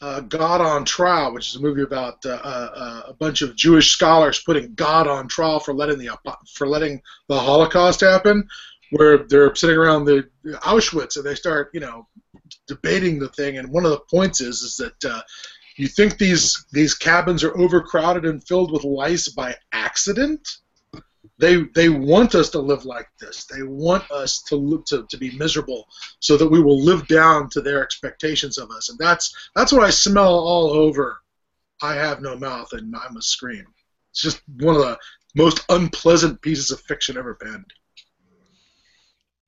uh, God on Trial, which is a movie about uh, uh, a bunch of Jewish scholars putting God on trial for letting the for letting the Holocaust happen, where they're sitting around the Auschwitz and they start, you know, debating the thing, and one of the points is is that uh, you think these these cabins are overcrowded and filled with lice by accident. They they want us to live like this. They want us to live, to, to be miserable, so that we will live down to their expectations of us. And that's that's what I smell all over. I have no mouth and I must scream. It's just one of the most unpleasant pieces of fiction ever penned.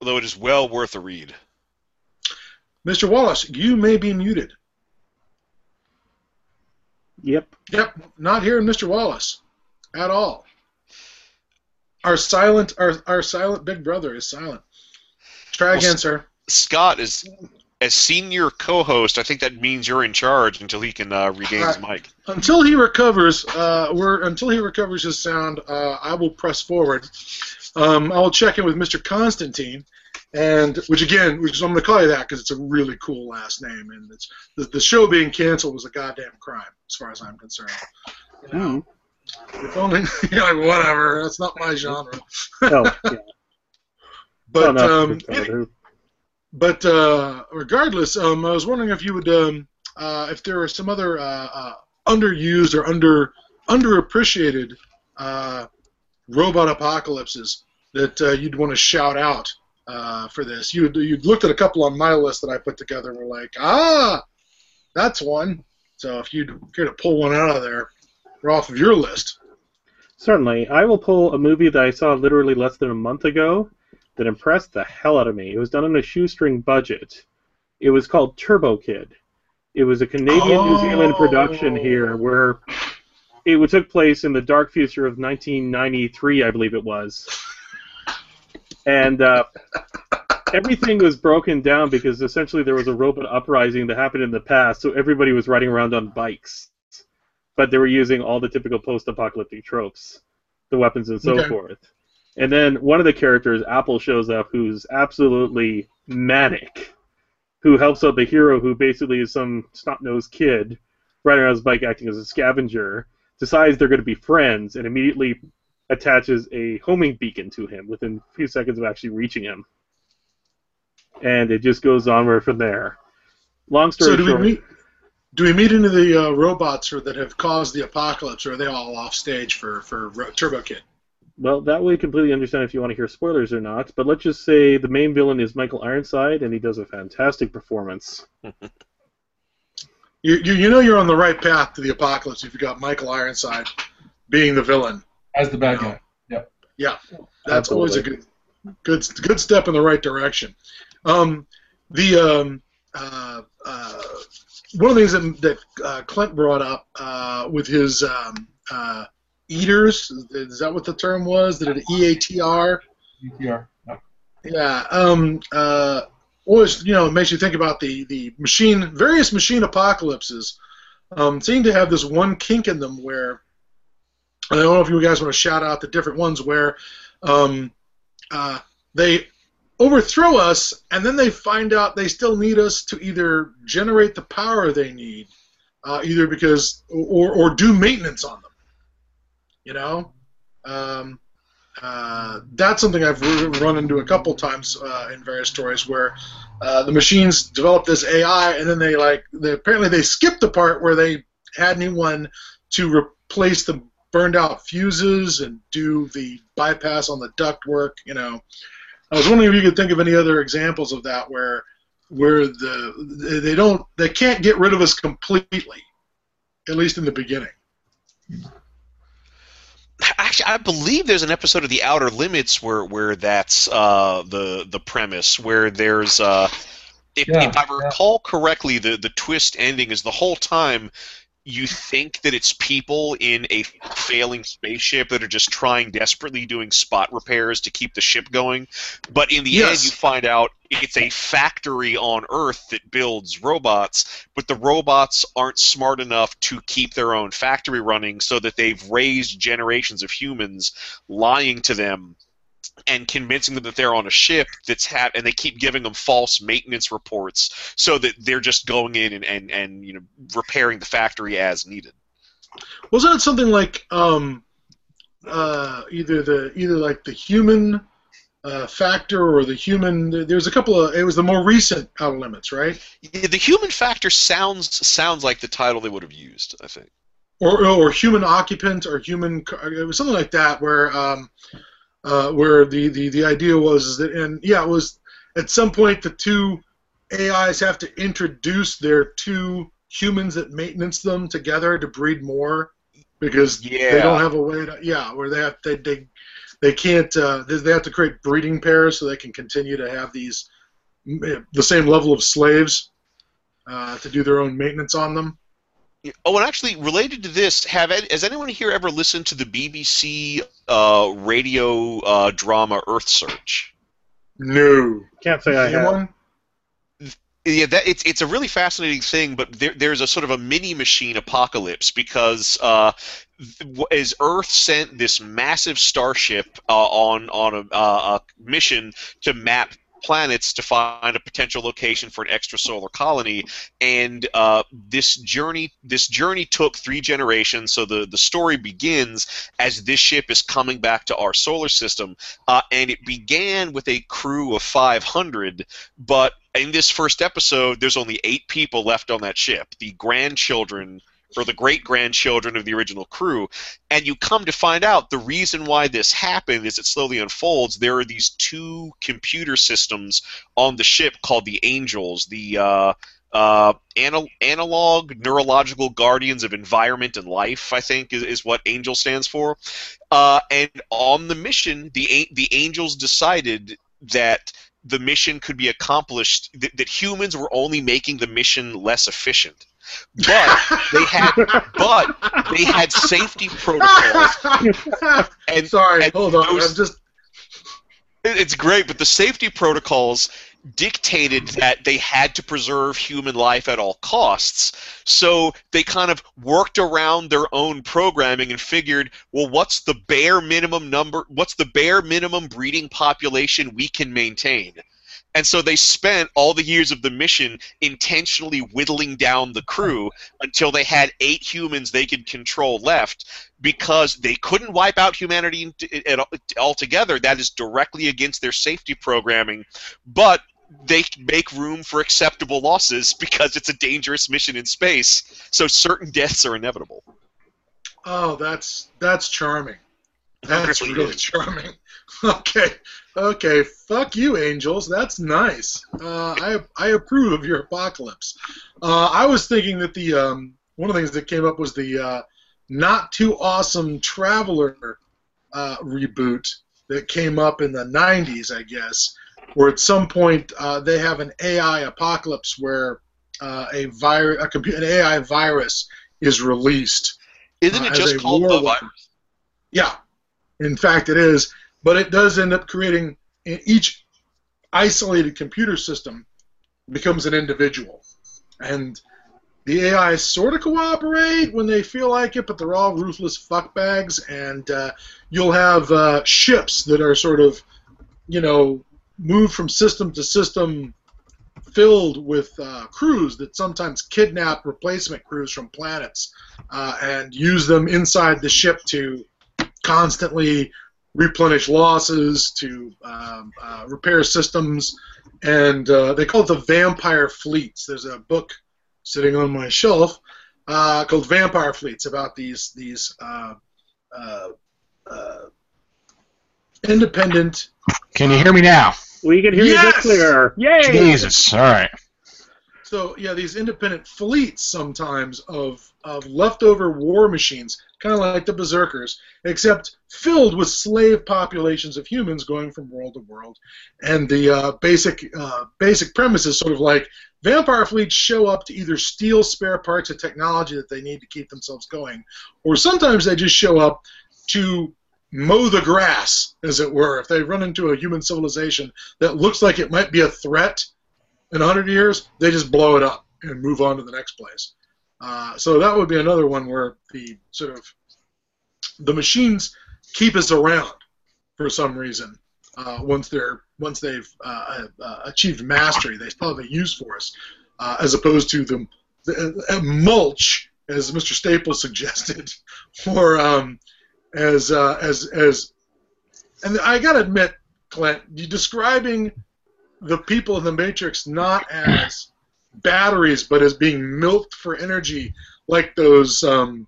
Although it is well worth a read. Mr. Wallace, you may be muted. Yep. Yep, not hearing Mr. Wallace at all. Our silent, our, our silent big brother is silent. Try Well, again, sir. Scott is as senior co-host. I think that means you're in charge until he can uh, regain his mic. Until he recovers, uh, we're until he recovers his sound. Uh, I will press forward. Um, I will check in with Mr. Constantine, and which again, which I'm going to call you that because it's a really cool last name, and it's the, the show being canceled was a goddamn crime as far as I'm concerned. You know, if only like whatever. That's not my genre. Oh, yeah. But no, um, it's But uh, regardless, um, I was wondering if you would, um, uh, if there are some other uh, uh, underused or under underappreciated uh, robot apocalypses that uh, you'd want to shout out uh, for this. You you'd looked at a couple on my list that I put together and were like, ah, that's one. So if you'd care to pull one out of there, or off of your list. Certainly. I will pull a movie that I saw literally less than a month ago that impressed the hell out of me. It was done on a shoestring budget. It was called Turbo Kid. It was a Canadian New Zealand production here where it took place in the dark future of 1993, I believe it was. And uh, everything was broken down because essentially there was a robot uprising that happened in the past, so everybody was riding around on bikes. But they were using all the typical post apocalyptic tropes, the weapons and so Okay. forth. And then one of the characters, Apple, shows up who's absolutely manic, who helps out the hero who basically is some snot nosed kid riding on his bike acting as a scavenger, decides they're going to be friends, and immediately attaches a homing beacon to him within a few seconds of actually reaching him. And it just goes onward from there. Long story So do we meet? Do we meet any of the uh, robots or that have caused the apocalypse, or are they all off stage for for Ro- Turbo Kid? well, that way completely understand if you want to hear spoilers or not. But let's just say the main villain is Michael Ironside, and he does a fantastic performance. You, you, you know you're on the right path to the apocalypse if you got Michael Ironside being the villain. As the bad guy. Yep. Yeah, that's always a good, good good step in the right direction. Um, the um, uh, uh, one of the things that, that uh, Clint brought up uh, with his um, uh, eaters is that what the term was? That it EATR? Yeah. Yeah. Um, uh, always, you know, it makes you think about the the machine, various machine apocalypses. Um, seem to have this one kink in them where I don't know if you guys want to shout out the different ones where um, uh, they overthrow us, and then they find out they still need us to either generate the power they need, uh, either because or or do maintenance on them. You know. Um, uh, that's something I've run into a couple times uh, in various stories where uh, the machines develop this AI and then they like they, apparently they skipped the part where they had anyone to replace the burned out fuses and do the bypass on the ductwork. You know, I was wondering if you could think of any other examples of that where where the they don't they can't get rid of us completely, at least in the beginning. Actually, I believe there's an episode of The Outer Limits where where that's uh, the the premise where there's uh, if, Yeah, if I yeah. recall correctly, the the twist ending is the whole time you think that it's people in a failing spaceship that are just trying desperately doing spot repairs to keep the ship going, but in the end you find out it's a factory on Earth that builds robots, but the robots aren't smart enough to keep their own factory running, so that they've raised generations of humans lying to them and convincing them that they're on a ship that's had and they keep giving them false maintenance reports so that they're just going in and, and, and you know repairing the factory as needed. Wasn't it something like um, uh, either the either like the human uh, factor or the human. There's a couple of. It was the more recent outer limits, right? Yeah, the human factor sounds sounds like the title they would have used. I think. Or or human occupant or human. It was something like that where. Um, uh, where the, the, the idea was is that, and yeah, it was at some point the two AIs have to introduce their two humans that maintenance them together to breed more because Yeah. they don't have a way to yeah where they have they they, they can't uh, they, they have to create breeding pairs so they can continue to have these the same level of slaves uh, to do their own maintenance on them. Oh, and actually, related to this, have any- has anyone here ever listened to the BBC uh, radio uh, drama Earth Search? No. Can't say I have. Anyone? Yeah, that it's it's a really fascinating thing, but there, there's a sort of a mini machine apocalypse because uh, th- as Earth sent this massive starship uh, on on a, uh, a mission to map planets to find a potential location for an extrasolar colony, and uh, this journey this journey took three generations. So the the story begins as this ship is coming back to our solar system, uh, and it began with a crew of 500, but in this first episode, there's only eight people left on that ship. The grandchildren or the great grandchildren of the original crew. And you come to find out the reason why this happened as it slowly unfolds, there are these two computer systems on the ship called the Angels, the uh, uh, anal- analog neurological guardians of environment and life, I think, is, is what ANGEL stands for. Uh, and on the mission, the the Angels decided that the mission could be accomplished that, that humans were only making the mission less efficient but they had but they had safety protocols. And Sorry, and hold on. those- I'm just it's great but the safety protocols dictated that they had to preserve human life at all costs. So they kind of worked around their own programming and figured well what's the bare minimum number what's the bare minimum breeding population we can maintain and so they spent all the years of the mission intentionally whittling down the crew until they had eight humans they could control left because they couldn't wipe out humanity altogether. That is directly against their safety programming. But they make room for acceptable losses because it's a dangerous mission in space. So certain deaths are inevitable. Oh, that's that's charming. That's Really really charming. Okay, okay. Fuck you, angels. That's nice. Uh, I I approve of your apocalypse. Uh, I was thinking that the um, one of the things that came up was the uh, not too awesome Traveler uh, reboot that came up in the '90s, I guess, where at some point uh, they have an AI apocalypse where uh, a virus, a computer, an AI virus is released. Isn't it just a called weapon. virus? Yeah, in fact, it is. But it does end up creating each isolated computer system becomes an individual, and the AI sort of cooperate when they feel like it, but they're all ruthless fuckbags. And uh, you'll have uh, ships that are sort of, you know, moved from system to system, filled with uh, crews that sometimes kidnap replacement crews from planets uh, and use them inside the ship to constantly replenish losses, to um, uh, repair systems, and uh, they call it the vampire fleets. There's a book sitting on my shelf uh, called Vampire Fleets about these these uh, uh, uh, independent. Can you hear me now? We can hear you Yes! just clear. Yay! Jesus. All right. So yeah, these independent fleets sometimes of of leftover war machines, kind of like the berserkers, except filled with slave populations of humans going from world to world. And the uh, basic uh, basic premise is sort of like vampire fleets show up to either steal spare parts of technology that they need to keep themselves going, or sometimes they just show up to mow the grass, as it were. If they run into a human civilization that looks like it might be a threat in 100 years, they just blow it up and move on to the next place. Uh, so that would be another one where the sort of the machines keep us around for some reason. Uh, once they're once they've uh, uh, achieved mastery, they still have a use for us, uh, as opposed to the, the uh, mulch, as Mr. Staples suggested, or um, as uh, as as. And I gotta admit, Clint. You describing the people in the Matrix not as batteries, but as being milked for energy, like those um,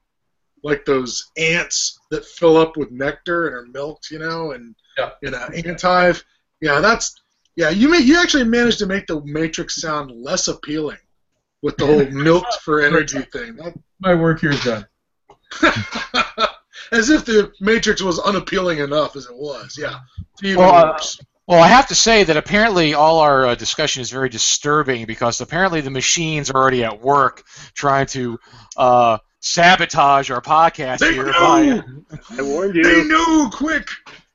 like those ants that fill up with nectar and are milked, you know, and Yeah. in an ant hive. Yeah, that's yeah. You may, you actually managed to make the Matrix sound less appealing with the whole milked for energy thing. That, My work here is done. as if the Matrix was unappealing enough as it was. Yeah. Well, uh, worse. Well, I have to say that apparently all our uh, discussion is very disturbing because apparently the machines are already at work trying to uh, sabotage our podcast They here. by- know. I warned you. They know. Quick.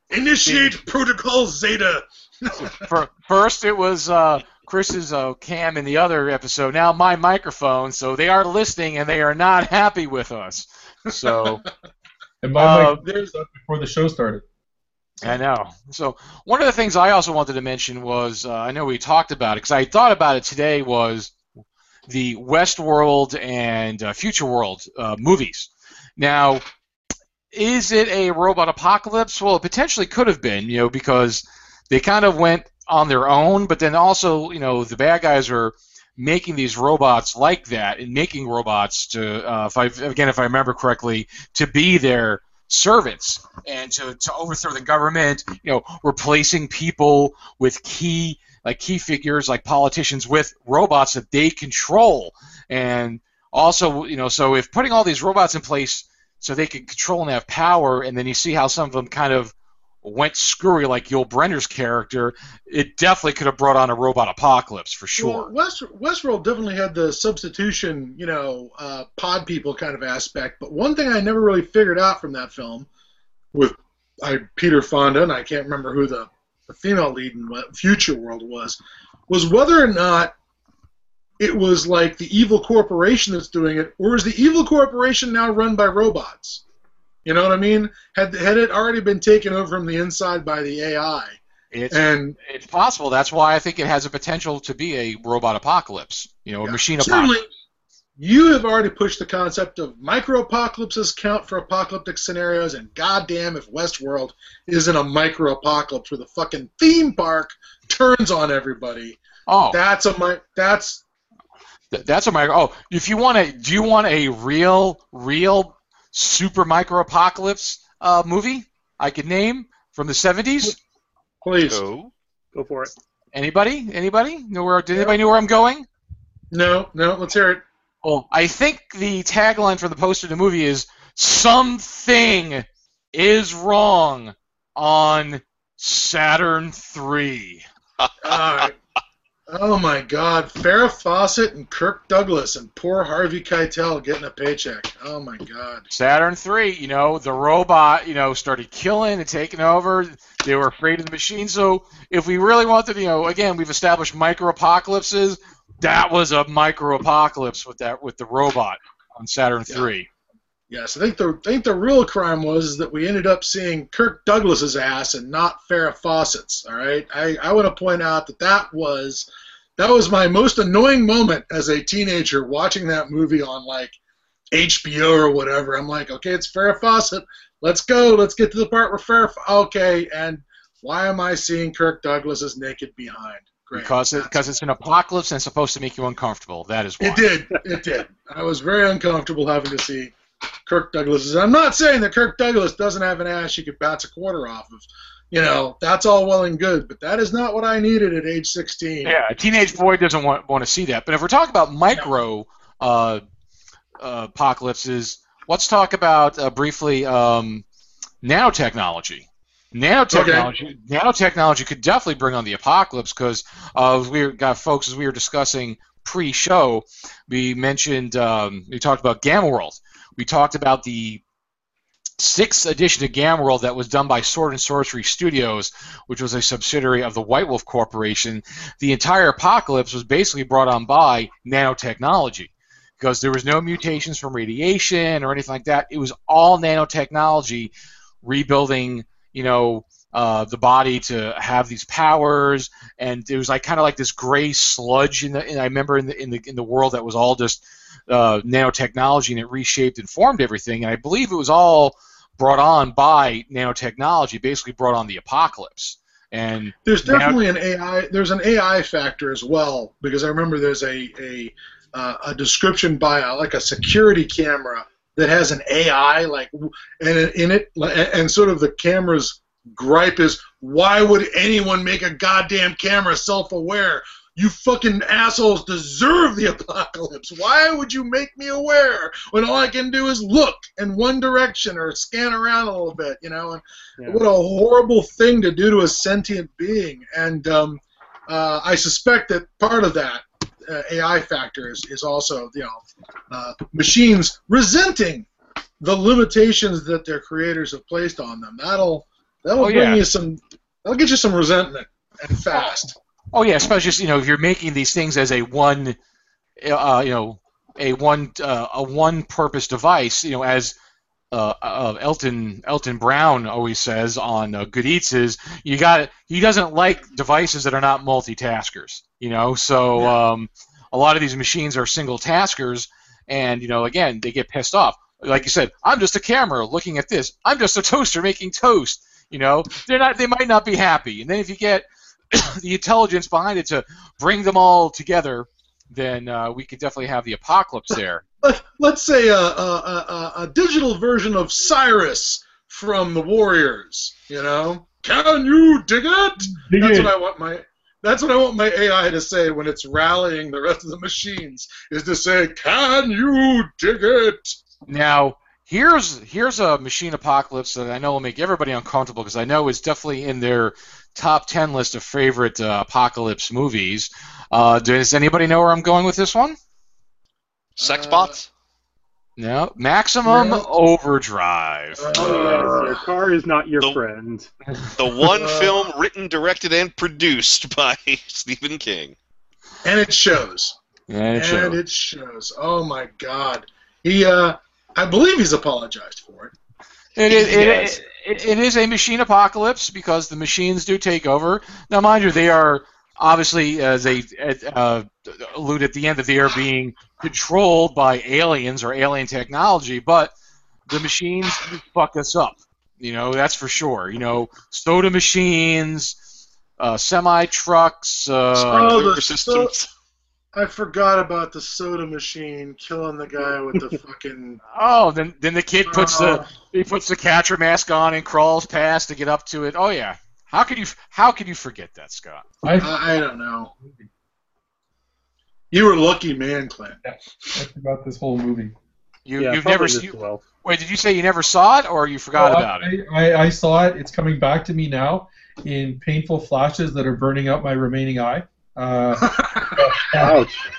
Initiate Protocol Zeta. For, first, it was uh, Chris's uh, cam in the other episode. Now my microphone. So they are listening and they are not happy with us. So And my Uh, mic was up before the show started. I know. So one of the things I also wanted to mention was uh, I know we talked about it because I thought about it today was the Westworld and uh, Future World uh, movies. Now, is it a robot apocalypse? Well, it potentially could have been, you know, because they kind of went on their own, but then also, you know, the bad guys are making these robots like that and making robots to, uh, if I again, if I remember correctly, to be their servants and to, to overthrow the government, you know, replacing people with key like key figures like politicians with robots that they control. And also, you know, so if putting all these robots in place so they can control and have power, and then you see how some of them kind of went screwy, like Yul Brynner's character, it definitely could have brought on a robot apocalypse for sure. Well, West, Westworld definitely had the substitution, you know, uh, pod people kind of aspect. But one thing I never really figured out from that film, with I, Peter Fonda, and I can't remember who the, the female lead in what Future World was, was whether or not it was like the evil corporation that's doing it, or is the evil corporation now run by robots? You know what I mean? Had had it already been taken over from the inside by the AI? It's, And it's possible. That's why I think it has a potential to be a robot apocalypse, you know, a Yeah. machine Certainly, you have already pushed the concept of micro apocalypses count for apocalyptic scenarios, and goddamn if Westworld isn't a micro apocalypse where the fucking theme park turns on everybody. Oh, That's a mi- that's That's a micro. Oh, if you want to, do you want a real, real super micro apocalypse uh, movie? I could name from the '70s. please Go. Go for it. Anybody? Anybody? Know where? Did anybody know where I'm going? no no. Let's hear it. Well, I think the tagline for the poster of the movie is "Something is wrong on Saturn 3. All right. Oh my God, Farrah Fawcett and Kirk Douglas and poor Harvey Keitel getting a paycheck. Oh my God. Saturn Three, you know, the robot, you know, started killing and taking over. They were afraid of the machine. So if we really wanted, you know, again, we've established micro apocalypses. That was a micro apocalypse with that with the robot on Saturn Yeah. III. Yes, I think the I think the real crime was that we ended up seeing Kirk Douglas's ass and not Farrah Fawcett's. All right, I, I want to point out that that was that was my most annoying moment as a teenager watching that movie on like HBO or whatever. I'm like, okay, it's Farrah Fawcett. Let's go. Let's get to the part where Farrah. Okay, and why am I seeing Kirk Douglas's naked behind? Great. Because it, because it's an apocalypse and it's supposed to make you uncomfortable. That is why. It did. It did. I was very uncomfortable having to see Kirk Douglas's. I'm not saying that Kirk Douglas doesn't have an ass you could bounce a quarter off of. You know, that's all well and good, but that is not what I needed at age 16. Yeah, a teenage boy doesn't want, want to see that. But if we're talking about micro uh, uh, apocalypses, let's talk about uh, briefly um, nanotechnology. Nanotechnology, nanotechnology could definitely bring on the apocalypse because uh, we got folks as we were discussing pre-show. We mentioned um, we talked about Gamma World. We talked about the sixth edition of Gamma World that was done by Sword and Sorcery Studios, which was a subsidiary of the White Wolf Corporation. The entire apocalypse was basically brought on by nanotechnology because there was no mutations from radiation or anything like that. It was all nanotechnology rebuilding, you know, uh, the body to have these powers, and it was like kind of like this gray sludge in the. And I remember in the in the in the world that was all just uh, nanotechnology, and it reshaped and formed everything. And I believe it was all brought on by nanotechnology, basically brought on the apocalypse. And There's definitely an AI. There's an AI factor as well because I remember there's a a uh, a description by a, like a security camera that has an AI like and in it and sort of the camera's gripe is why would anyone make a goddamn camera self-aware? You fucking assholes deserve the apocalypse. Why would you make me aware when all I can do is look in one direction or scan around a little bit, you know? And Yeah. what a horrible thing to do to a sentient being. And um, uh, I suspect that part of that uh, AI factor is, is also, you know, uh, machines resenting the limitations that their creators have placed on them. That'll that'll Oh, bring yeah. you some. That'll get you some resentment and fast. Oh yeah, especially you know if you're making these things as a one, uh, you know, a one uh, a one purpose device. You know, as uh, uh, Alton Alton Brown always says on uh, Good Eats is you got he doesn't like devices that are not multitaskers. You know, so um, a lot of these machines are single taskers, and you know again they get pissed off. Like you said, I'm just a camera looking at this. I'm just a toaster making toast. You know, they're not. They might not be happy. And then if you get the intelligence behind it to bring them all together, then uh, we could definitely have the apocalypse there. Let, let's say a, a, a, a digital version of Cyrus from the Warriors. You know, can you dig it? Dig That's it. what I want my. That's what I want my AI to say when it's rallying the rest of the machines. Is to say, "Can you dig it?" Now, here's here's a machine apocalypse that I know will make everybody uncomfortable because I know it's definitely in their top ten list of favorite uh, apocalypse movies. Uh, does anybody know where I'm going with this one? Sex Uh, bots? No, Maximum No. Overdrive. Uh, Oh, yes, your car is not your The- friend. The one uh, film written, directed, and produced by Stephen King. and it shows. And And it shows. it shows. Oh my God. He, uh, I believe he's apologized for it. It is, it, it, it is a machine apocalypse because the machines do take over. Now, mind you, they are obviously, as they uh, allude at the end, that they are being controlled by aliens or alien technology, but the machines fuck us up. You know, that's for sure. You know, soda machines, uh, semi trucks. Uh, Oh, the Sprinkler systems. I forgot about the soda machine killing the guy with the fucking. oh, then then the kid puts the Oh, he puts the catcher mask on and crawls past to get up to it. Oh yeah. How could you how could you forget that, Scott? I I, I don't know. You were lucky, man, Clint. I forgot this whole movie. You yeah, you've never seen. you, well. wait. Did you say you never saw it or you forgot Oh, about I, it? I, I saw it. It's coming back to me now in painful flashes that are burning out my remaining eye. Uh, Ouch.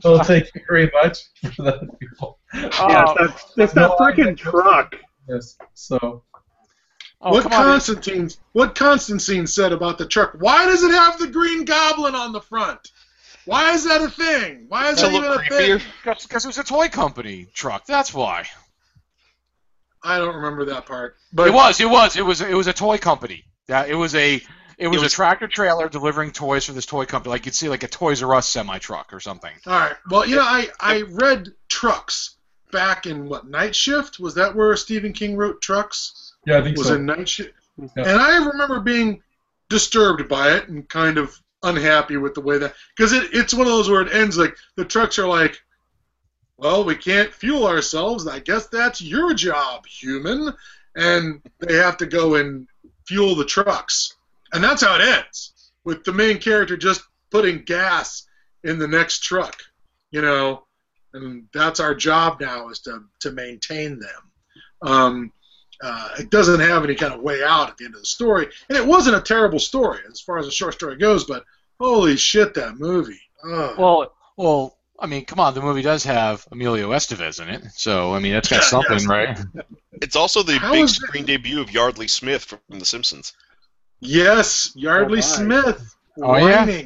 so thank you very much for that, people. Yes, Oh, that's, that's that No, I- freaking truck. Yes. So oh, what come on. Constantine? What Constantine said about the truck? Why does it have the Green Goblin on the front? Why is that a thing? Why is To that even look a thing? creepier. Because it was a toy company truck. That's why. I don't remember that part. But it was. It was. It was. It was a toy company. Yeah. It was a. It was, was- a tractor trailer delivering toys for this toy company. Like you'd see like a Toys R Us semi truck or something. All right. Well, you know, I I read Trucks back in what Night Shift? Was that where Stephen King wrote Trucks? yeah, I think Was so. in Night Shift, Yeah. and I remember being disturbed by it and kind of unhappy with the way that because it, it's one of those where it ends like the trucks are like, well, we can't fuel ourselves. I guess that's your job, human, and they have to go and fuel the trucks, and that's how it ends with the main character just putting gas in the next truck, you know, and that's our job now is to to maintain them. Um, uh, it doesn't have any kind of way out at the end of the story, and it wasn't a terrible story as far as the short story goes. But holy shit, that movie! Ugh. Well, well. I mean, come on. The movie does have Emilio Estevez in it, so I mean that's got Yeah, something, yes. right? It's also the How big is that- screen debut of Yeardley Smith from The Simpsons. Yes, Yeardley Oh. Smith Oh, yeah?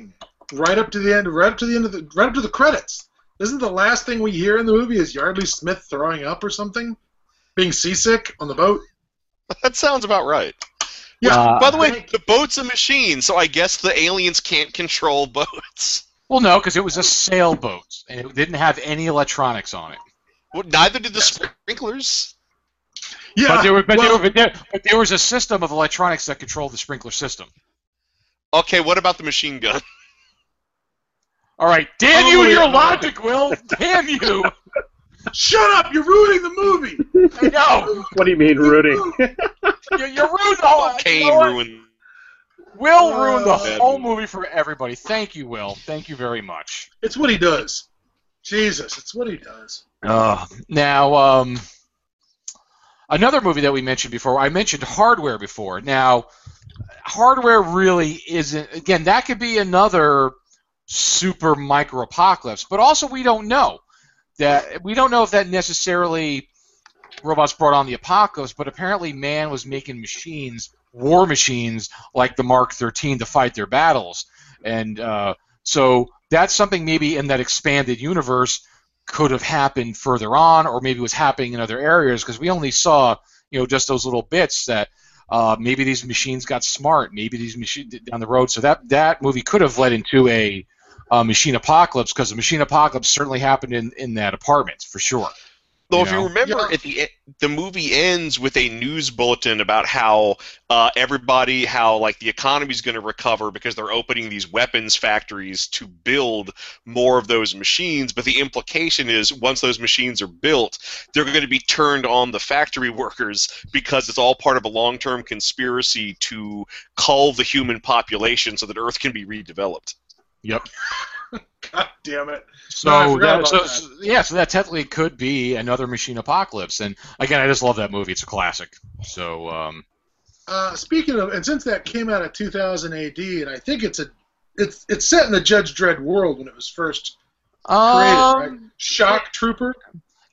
right up to the end, right up to the end of the, right up to the credits. Isn't the last thing we hear in the movie is Yeardley Smith throwing up or something, being seasick on the boat? That sounds about right. Yeah. Uh, By the way, Thank- the boat's a machine, so I guess the aliens can't control boats. Well, no, because it was a sailboat and it didn't have any electronics on it. Well, neither did the sprinklers. Yeah. but there, were, but, well, there, were, but, there, but there was a system of electronics that controlled the sprinkler system. Okay, what about the machine gun? All right, damn Oh, you and yeah. your logic, Will. Damn you. Shut up! You're ruining the movie. I know. What do you mean, ruining? You, you ruined the whole. you Kane know ruined. Will ruined the Uh, whole movie for everybody. Thank you, Will. Thank you very much. It's what he does. Jesus, it's what he does. Uh, now, um, another movie that we mentioned before, I mentioned Hardware before. Now, Hardware really isn't, again, that could be another super micro apocalypse, but also we don't know. That we don't know if that necessarily robots brought on the apocalypse, but apparently man was making machines, war machines like the Mark 13 to fight their battles, and uh, so that's something maybe in that expanded universe could have happened further on, or maybe was happening in other areas because we only saw, you know, just those little bits that uh, maybe these machines got smart, maybe these machines down the road. So that that movie could have led into a, uh machine apocalypse because the machine apocalypse certainly happened in, in that apartment for sure. Though, You if you remember, Yeah. at the e- the movie ends with a news bulletin about how uh, everybody, how like the economy is going to recover because they're opening these weapons factories to build more of those machines. But the implication is, once those machines are built, they're going to be turned on the factory workers because it's all part of a long-term conspiracy to cull the human population so that Earth can be redeveloped. Yep. God damn it. So, No, that, so, that. yeah, so that technically could be another machine apocalypse. And again, I just love that movie. It's a classic. So um, Uh, speaking of, and since that came out of 2000 AD, and I think it's a, it's it's set in the Judge Dredd world when it was first created, um, right? Shock Trooper.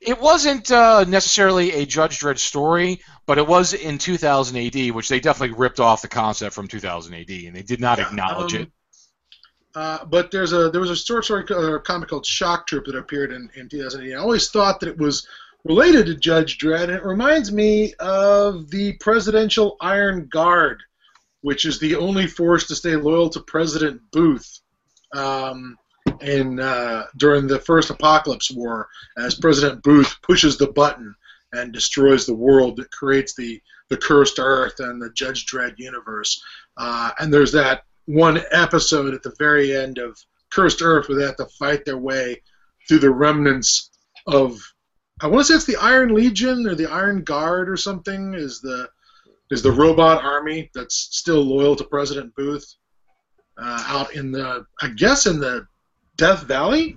It wasn't uh, necessarily a Judge Dredd story, but it was in 2000 AD, which they definitely ripped off the concept from 2000 AD, and they did not Yeah, acknowledge um, it. Uh, but there's a there was a short story uh, comic called Shock Troop that appeared in, in 2000 AD. I always thought that it was related to Judge Dredd, and it reminds me of the Presidential Iron Guard, which is the only force to stay loyal to President Booth. Um, in uh, during the first Apocalypse War, as President Booth pushes the button and destroys the world that creates the the cursed Earth and the Judge Dredd universe. Uh, and there's that one episode at the very end of Cursed Earth where they have to fight their way through the remnants of I want to say it's the Iron Legion or the Iron Guard or something is the is the robot army that's still loyal to President Booth uh, out in the I guess in the Death Valley.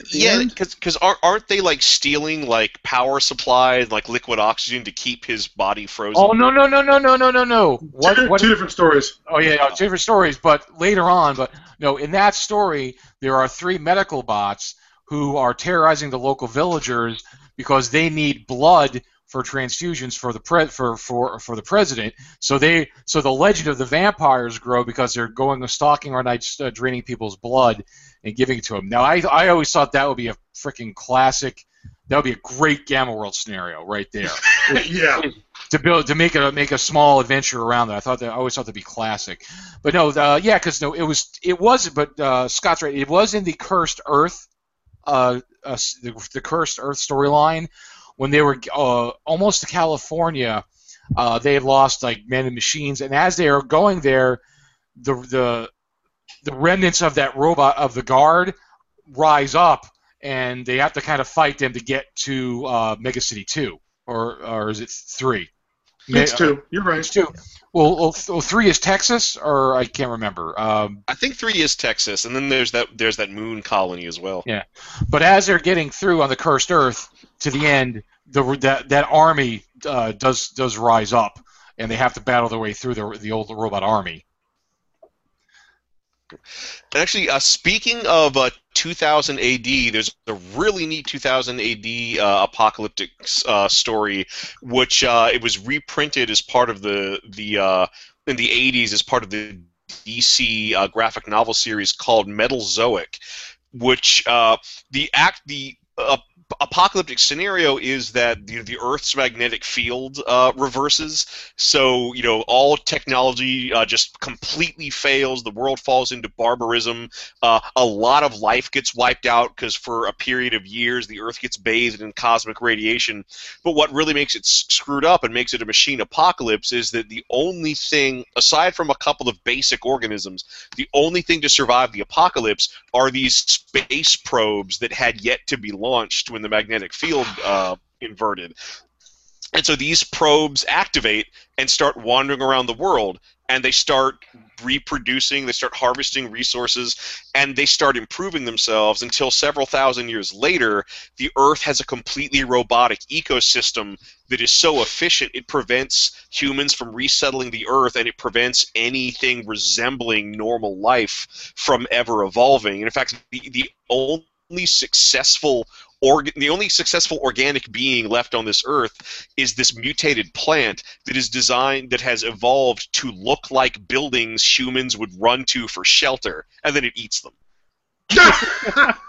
At the Yeah, end? because aren't aren't they like stealing like power supplies, like liquid oxygen, to keep his body frozen? Oh no no no no no no no no! two, What what? two different stories. Oh yeah, no, two different stories. But later on, but no, in that story, there are three medical bots who are terrorizing the local villagers because they need blood for transfusions for the pre- for, for for the president. So they so the legend of the vampires grow because they're going stalking our nights, uh, draining people's blood and giving it to him. Now I I always thought that would be a freaking classic. That would be a great Gamma World scenario right there yeah. to build to make a make a small adventure around that. I thought that I always thought that'd be classic, but no, uh, yeah, because no, it was it was, but uh, Scott's right. It was in the Cursed Earth, uh, uh the, the Cursed Earth storyline when they were uh, almost to California. Uh, they had lost like men and machines, and as they are going there, the the the remnants of that robot of the guard rise up, and they have to kind of fight them to get to uh, Mega City Two, or or is it three? It's two. You're right. It's two. Well, well, three is Texas, or I can't remember. Um, I think three is Texas, and then there's that there's that moon colony as well. Yeah, but as they're getting through on the cursed Earth to the end, the that that army uh, does does rise up, and they have to battle their way through the the old robot army. Actually, uh, speaking of uh, 2000 AD, there's a really neat 2000 AD uh, apocalyptic uh, story, which uh, it was reprinted as part of the the uh, in the 80s as part of the DC graphic novel series called Metalzoic, which the act the apocalyptic scenario is that the, Earth's magnetic field uh, reverses. So, you know, all technology uh, just completely fails. The world falls into barbarism. Uh, a lot of life gets wiped out because for a period of years the Earth gets bathed in cosmic radiation. But what really makes it screwed up and makes it a machine apocalypse is that the only thing, aside from a couple of basic organisms, the only thing to survive the apocalypse are these space probes that had yet to be launched when the magnetic field uh, inverted. And so these probes activate and start wandering around the world, and they start reproducing, they start harvesting resources, and they start improving themselves until several thousand years later, the Earth has a completely robotic ecosystem that is so efficient it prevents humans from resettling the Earth and it prevents anything resembling normal life from ever evolving. And in fact, the, the only successful organ, the only successful organic being left on this earth is this mutated plant that is designed that has evolved to look like buildings humans would run to for shelter, and then it eats them.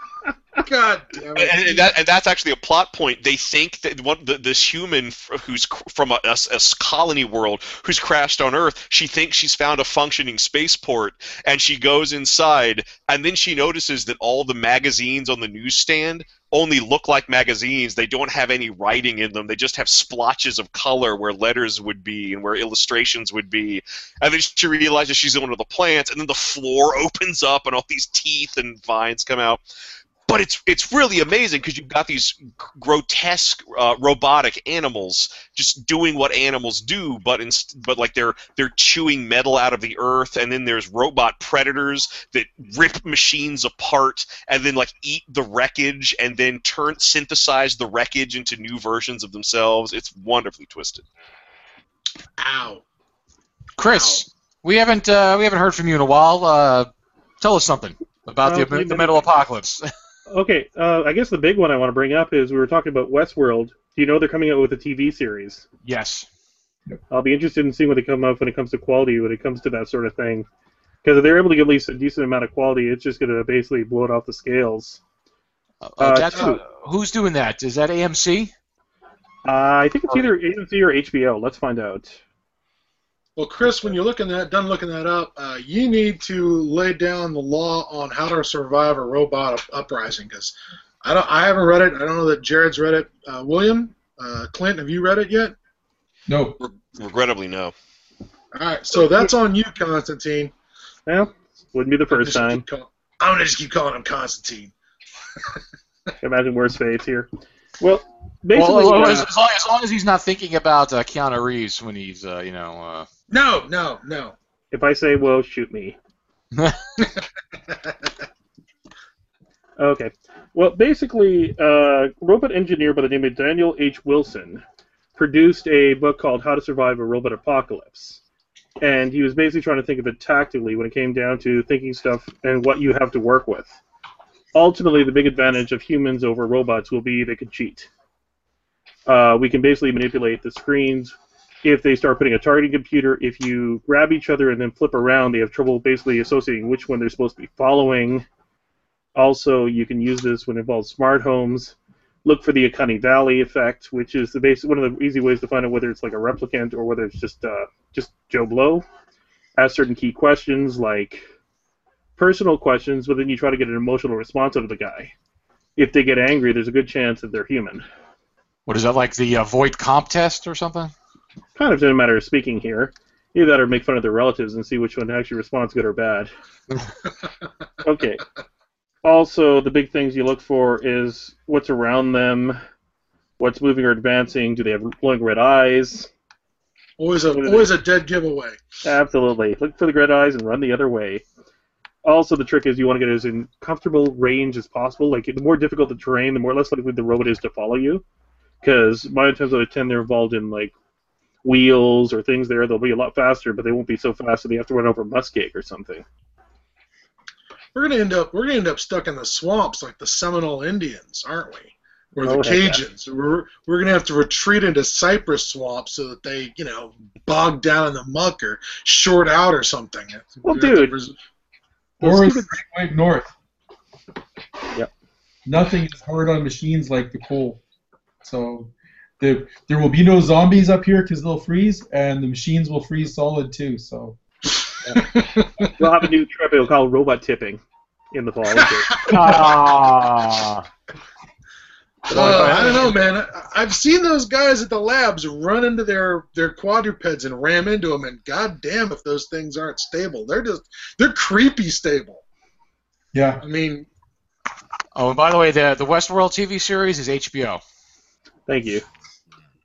God damn it. And, that, and that's actually a plot point. They think that the, this human who's from a, a, a colony world who's crashed on Earth, she thinks she's found a functioning spaceport, and she goes inside, and then she notices that all the magazines on the newsstand only look like magazines. They don't have any writing in them. They just have splotches of color where letters would be and where illustrations would be. And then she realizes she's in one of the plants, and then the floor opens up, and all these teeth and vines come out but it's it's really amazing because you've got these grotesque uh, robotic animals just doing what animals do, but in, but like they're they're chewing metal out of the earth, and then there's robot predators that rip machines apart and then like eat the wreckage and then turn synthesize the wreckage into new versions of themselves. It's wonderfully twisted. Ow. Chris, we haven't uh, we haven't heard from you in a while. Uh, tell us something about the, the been- metal apocalypse. Okay, uh, I guess the big one I want to bring up is we were talking about Westworld. Do you know they're coming out with a TV series? yes. I'll be interested in seeing what they come up when it comes to quality, when it comes to that sort of thing. Because if they're able to get at least a decent amount of quality, it's just going to basically blow it off the scales. Uh, Uh, uh, who's doing that? Is that AMC? Uh, I think it's either AMC or HBO. Let's find out. Well, Chris, when you're looking that done looking that up, uh, you need to lay down the law on how to survive a robot up- uprising because I don't, I haven't read it. I don't know that Jared's read it. Uh, William, uh, Clint, have you read it yet? No. Regrettably, no. All right, so that's on you, Constantine. Well, wouldn't be the first Just time. call- I'm gonna just keep calling him Constantine. Imagine worse fates here. Well, basically, well, well, uh, as, as long, as long as he's not thinking about uh, Keanu Reeves when he's, uh, you know. No, no, no. if I say, well, shoot me. Okay. Well, basically, uh, robot engineer by the name of Daniel H. Wilson produced a book called How to Survive a Robot Apocalypse. And he was basically trying to think of it tactically when it came down to thinking stuff and what you have to work with. Ultimately, the big advantage of humans over robots will be they can cheat. Uh, we can basically manipulate the screens. If they start putting a targeting computer, if you grab each other and then flip around, they have trouble basically associating which one they're supposed to be following. Also, you can use this when it involves smart homes. Look for the Uncanny Valley effect, which is the basic one of the easy ways to find out whether it's like a replicant or whether it's just uh, just Joe Blow. Ask certain key questions like personal questions, but then you try to get an emotional response out of the guy. If they get angry, there's a good chance that they're human. what is that, like the uh, Voight-Kampff test or something? Kind of in a matter of speaking here. Either that or make fun of their relatives and see which one actually responds good or bad. okay. Also, the big things you look for is what's around them, what's moving or advancing. Do they have glowing red eyes? Always a always a dead giveaway. Absolutely. Look for the red eyes and run the other way. Also, the trick is you want to get as in comfortable range as possible. Like the more difficult the terrain, the more less likely the robot is to follow you. Because by the times that I tend they're involved in like wheels or things there, they'll be a lot faster, but they won't be so fast that they have to run over muskeg or something. We're gonna end up we're gonna end up stuck in the swamps like the Seminole Indians, aren't we? Or the Oh, heck yeah. Cajuns. We're we're gonna have to retreat into cypress swamps so that they, you know, bog down in the muck or short out or something. Well, We're gonna have to dude. res- Or Let's the keep Great White North. nothing is hard on machines like the coal. So the, there will be no zombies up here because they'll freeze, and the machines will freeze solid too. So We'll have a new trip it'll call robot tipping in the fall. Ah. Uh, I don't know, man. I- I've seen those guys at the labs run into their their quadrupeds and ram into them, and goddamn, if those things aren't stable, they're just they're creepy stable. yeah, I mean, Oh, and by the way, the the Westworld TV series is HBO. Thank you.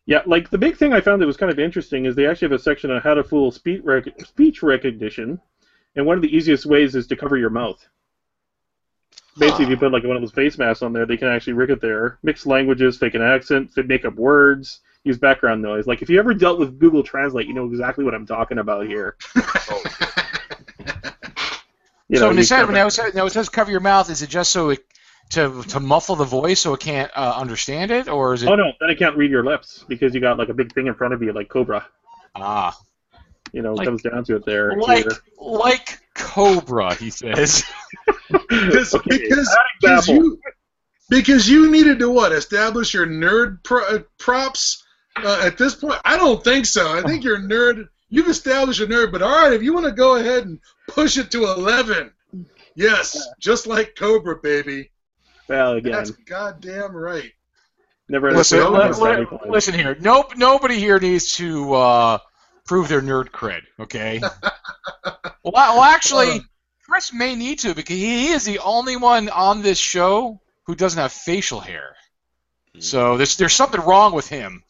Yeah, like the big thing I found that was kind of interesting is they actually have a section on how to fool speech, rec- speech recognition, and one of the easiest ways is to cover your mouth. Basically, if you put like one of those face masks on there, they can actually rig it there, mix languages, fake an accent, fit- make up words, use background noise. Like if you ever dealt with Google Translate, you know exactly what I'm talking about here. You so when you it says cover- now it now it says cover your mouth, is it just so it to to muffle the voice so it can't uh, understand it, or is it? Oh no, then it can't read your lips because you got like a big thing in front of you, like Cobra. Ah, You know, Like- it comes down to it there. like here. like Cobra, he says. because Okay, because, because you because you needed to what establish your nerd pro, uh, props uh, at this point. I don't think so. I think you're nerd. You've established a nerd, but all right, if you want to go ahead and push it to eleven, yes, just like Cobra, baby. Well, again, That's goddamn right. never listen, never li- understand li- it. listen here. Nope, nobody here needs to uh, prove their nerd cred. Okay. well, well, actually, Chris may need to because he is the only one on this show who doesn't have facial hair. So there's there's something wrong with him.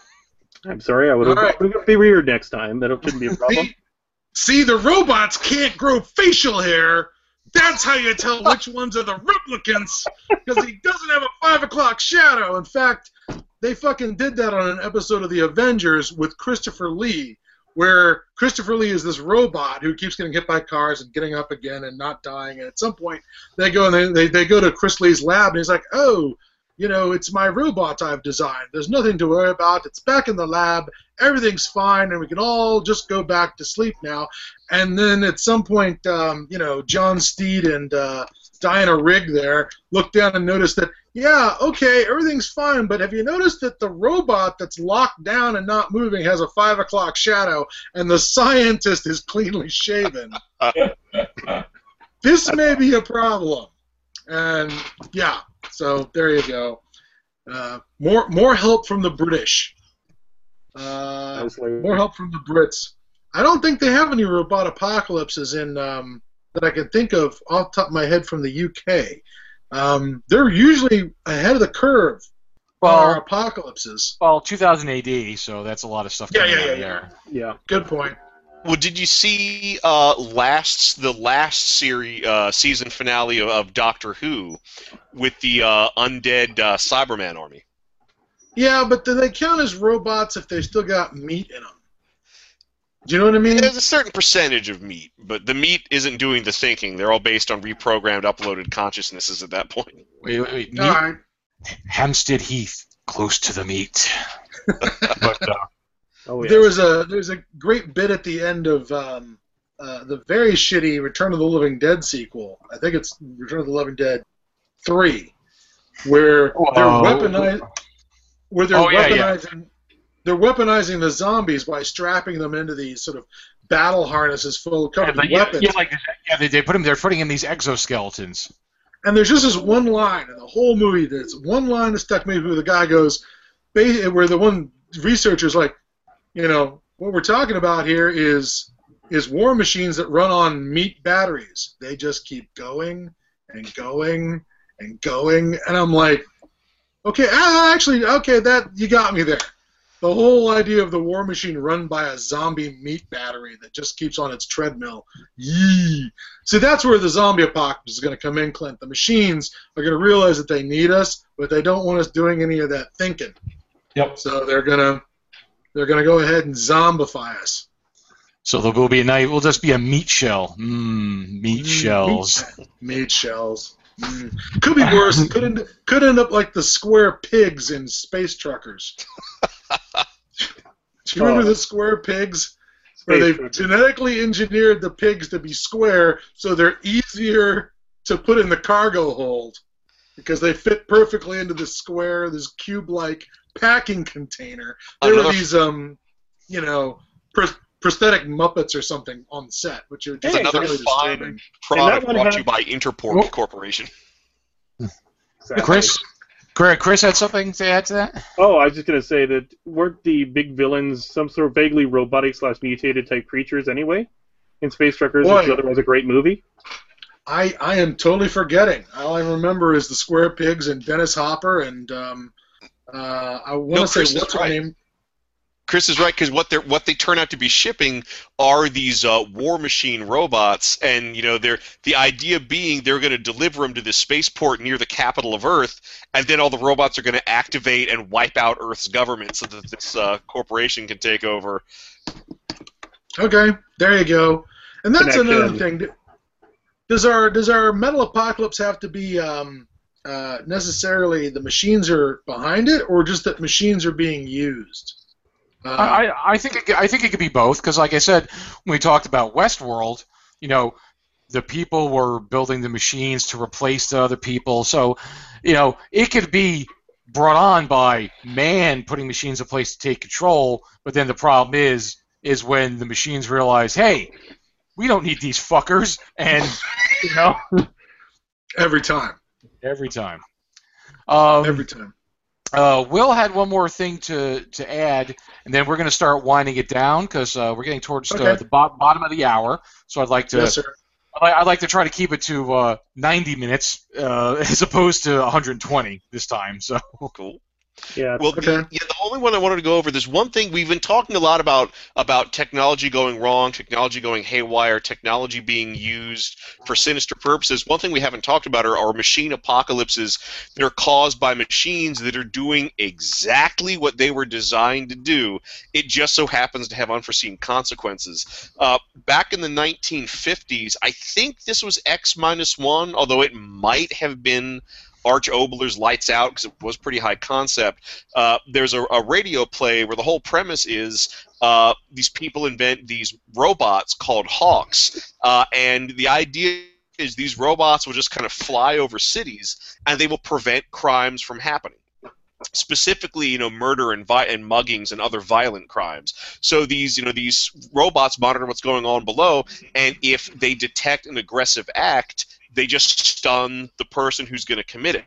I'm sorry, I would have All right. be weird next time. That shouldn't be a problem. See, see, the robots can't grow facial hair. That's how you tell which ones are the replicants, because he doesn't have a five o'clock shadow. In fact, they fucking did that on an episode of The Avengers with Christopher Lee, where Christopher Lee is this robot who keeps getting hit by cars and getting up again and not dying. And at some point, they go and they, they, they go to Chris Lee's lab, and he's like, "Oh, you know, it's my robot I've designed. There's nothing to worry about. It's back in the lab. Everything's fine, and we can all just go back to sleep now." And then at some point, um, you know, John Steed and uh, Diana Rigg there look down and notice that, yeah, okay, everything's fine, but have you noticed that the robot that's locked down and not moving has a five o'clock shadow, and the scientist is cleanly shaven? this may be a problem. And yeah, so there you go. Uh, more more help from the British. Uh, more help from the Brits. I don't think they have any robot apocalypses in um, that I can think of off the top of my head from the UK. Um, they're usually ahead of the curve on our Well, apocalypses. well, 2000 AD, so that's a lot of stuff Yeah, coming yeah, out yeah, yeah. there. Yeah. Good point. Well, did you see uh, last the last series uh, season finale of, of Doctor Who with the uh, undead uh, Cyberman army? Yeah, but do they count as robots if they still got meat in them? Do you know what I mean? There's a certain percentage of meat, but the meat isn't doing the thinking. They're all based on reprogrammed, uploaded consciousnesses at that point. Wait, wait, wait. All Meat- right. Hampstead Heath, close to the meat. but, uh, Oh yeah. There was a there's a great bit at the end of um, uh, the very shitty Return of the Living Dead sequel. I think it's Return of the Living Dead three, where they're Oh. weaponized, where they're Oh, yeah, yeah. weaponizing they're weaponizing the zombies by strapping them into these sort of battle harnesses full of covered but with weapons. yeah, like yeah, they, they put him. They're putting in these exoskeletons. And there's just this one line in the whole movie that's one line that stuck me where the guy goes, where the one researcher's like, you know, what we're talking about here is is war machines that run on meat batteries. They just keep going and going and going, and I'm like, okay, ah, actually, okay, that you got me there. The whole idea of the war machine run by a zombie meat battery that just keeps on its treadmill. Yee. See, that's where the zombie apocalypse is going to come in, Clint. The machines are going to realize that they need us, but they don't want us doing any of that thinking. Yep. So they're gonna they're gonna go ahead and zombify us. So there will be a night. We'll just be a meat shell. Mmm, meat Mm, shells. Meat shells. Mm. Could be worse. could end, could end up like the square pigs in Space Truckers. Do you remember Oh. the square pigs? Where they've Truckers. genetically engineered the pigs to be square so they're easier to put in the cargo hold. because they fit perfectly into this square, this cube-like packing container. There Another- were these, um, you know, pr- prosthetic Muppets or something on the set, which are just Hey, another really fine disturbing. product brought had- to you by InterPork Oh. Corporation. Exactly. Chris, Chris Chris had something to add to that. Oh, I was just gonna say that weren't the big villains some sort of vaguely robotic slash mutated type creatures anyway? In Space Truckers, which is Boy. otherwise a great movie. I I am totally forgetting. All I remember is the Square Pigs and Dennis Hopper and um, uh, I want No, say Chris is what's her right. name? Chris is right because what they are what they turn out to be shipping are these uh, war machine robots, and you know they're the idea being they're going to deliver them to this spaceport near the capital of Earth, and then all the robots are going to activate and wipe out Earth's government so that this uh, corporation can take over. Okay, there you go. And that's Connection. another thing. Does our does our metal apocalypse have to be um, uh, necessarily the machines are behind it, or just that machines are being used? Uh, I, I- think it, I think it could be both because, like I said, when we talked about Westworld, you know, the people were building the machines to replace the other people. So, you know, it could be brought on by man putting machines in place to take control. But then the problem is, is when the machines realize, hey, we don't need these fuckers, and you know, every time, every time. Um, every time. uh, Will had one more thing to, to add, and then we're going to start winding it down because uh, we're getting towards Okay. the, the bo- bottom of the hour. So I'd like to Yes, sir. I'd like- to try to keep it to uh, 90 minutes uh, as opposed to 120 this time. So Cool. Yeah. Well, the, yeah, the only one I wanted to go over. There's one thing we've been talking a lot about about technology going wrong, technology going haywire, technology being used for sinister purposes. One thing we haven't talked about are, are machine apocalypses that are caused by machines that are doing exactly what they were designed to do. It just so happens to have unforeseen consequences. Uh, back in the 1950s, I think this was X minus one, although it might have been Arch Obler's Lights Out because it was pretty high concept. Uh, there's a, a radio play where the whole premise is uh, these people invent these robots called hawks, uh, and the idea is these robots will just kind of fly over cities and they will prevent crimes from happening. Specifically, you know, murder and vi- and muggings and other violent crimes. So these, you know, these robots monitor what's going on below, and if they detect an aggressive act, they just stun the person who's going to commit it.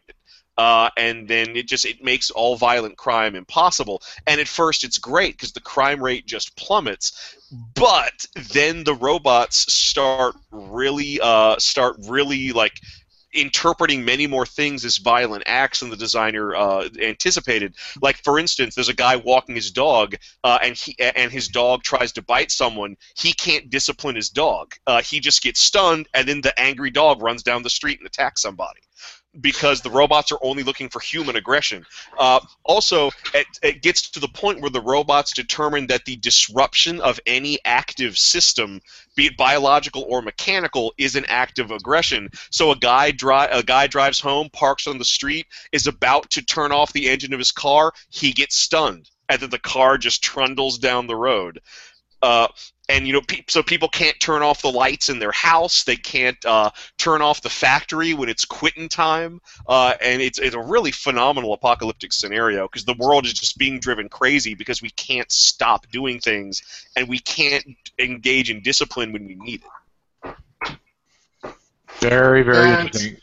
Uh, and then it just it makes all violent crime impossible. And at first it's great because the crime rate just plummets, but then the robots start really uh, start really like interpreting many more things as violent acts than the designer uh, anticipated. Like for instance, there's a guy walking his dog, uh, and he and his dog tries to bite someone. He can't discipline his dog. Uh, he just gets stunned, and then the angry dog runs down the street and attacks somebody. Because the robots are only looking for human aggression. Uh, also, it, it gets to the point where the robots determine that the disruption of any active system, be it biological or mechanical, is an act of aggression. So a guy dri- a guy drives home, parks on the street, is about to turn off the engine of his car, he gets stunned, and then the car just trundles down the road. Uh, and you know, pe- so people can't turn off the lights in their house. They can't uh, turn off the factory when it's quitting time. Uh, and it's it's a really phenomenal apocalyptic scenario because the world is just being driven crazy because we can't stop doing things and we can't engage in discipline when we need it. very very That's- interesting.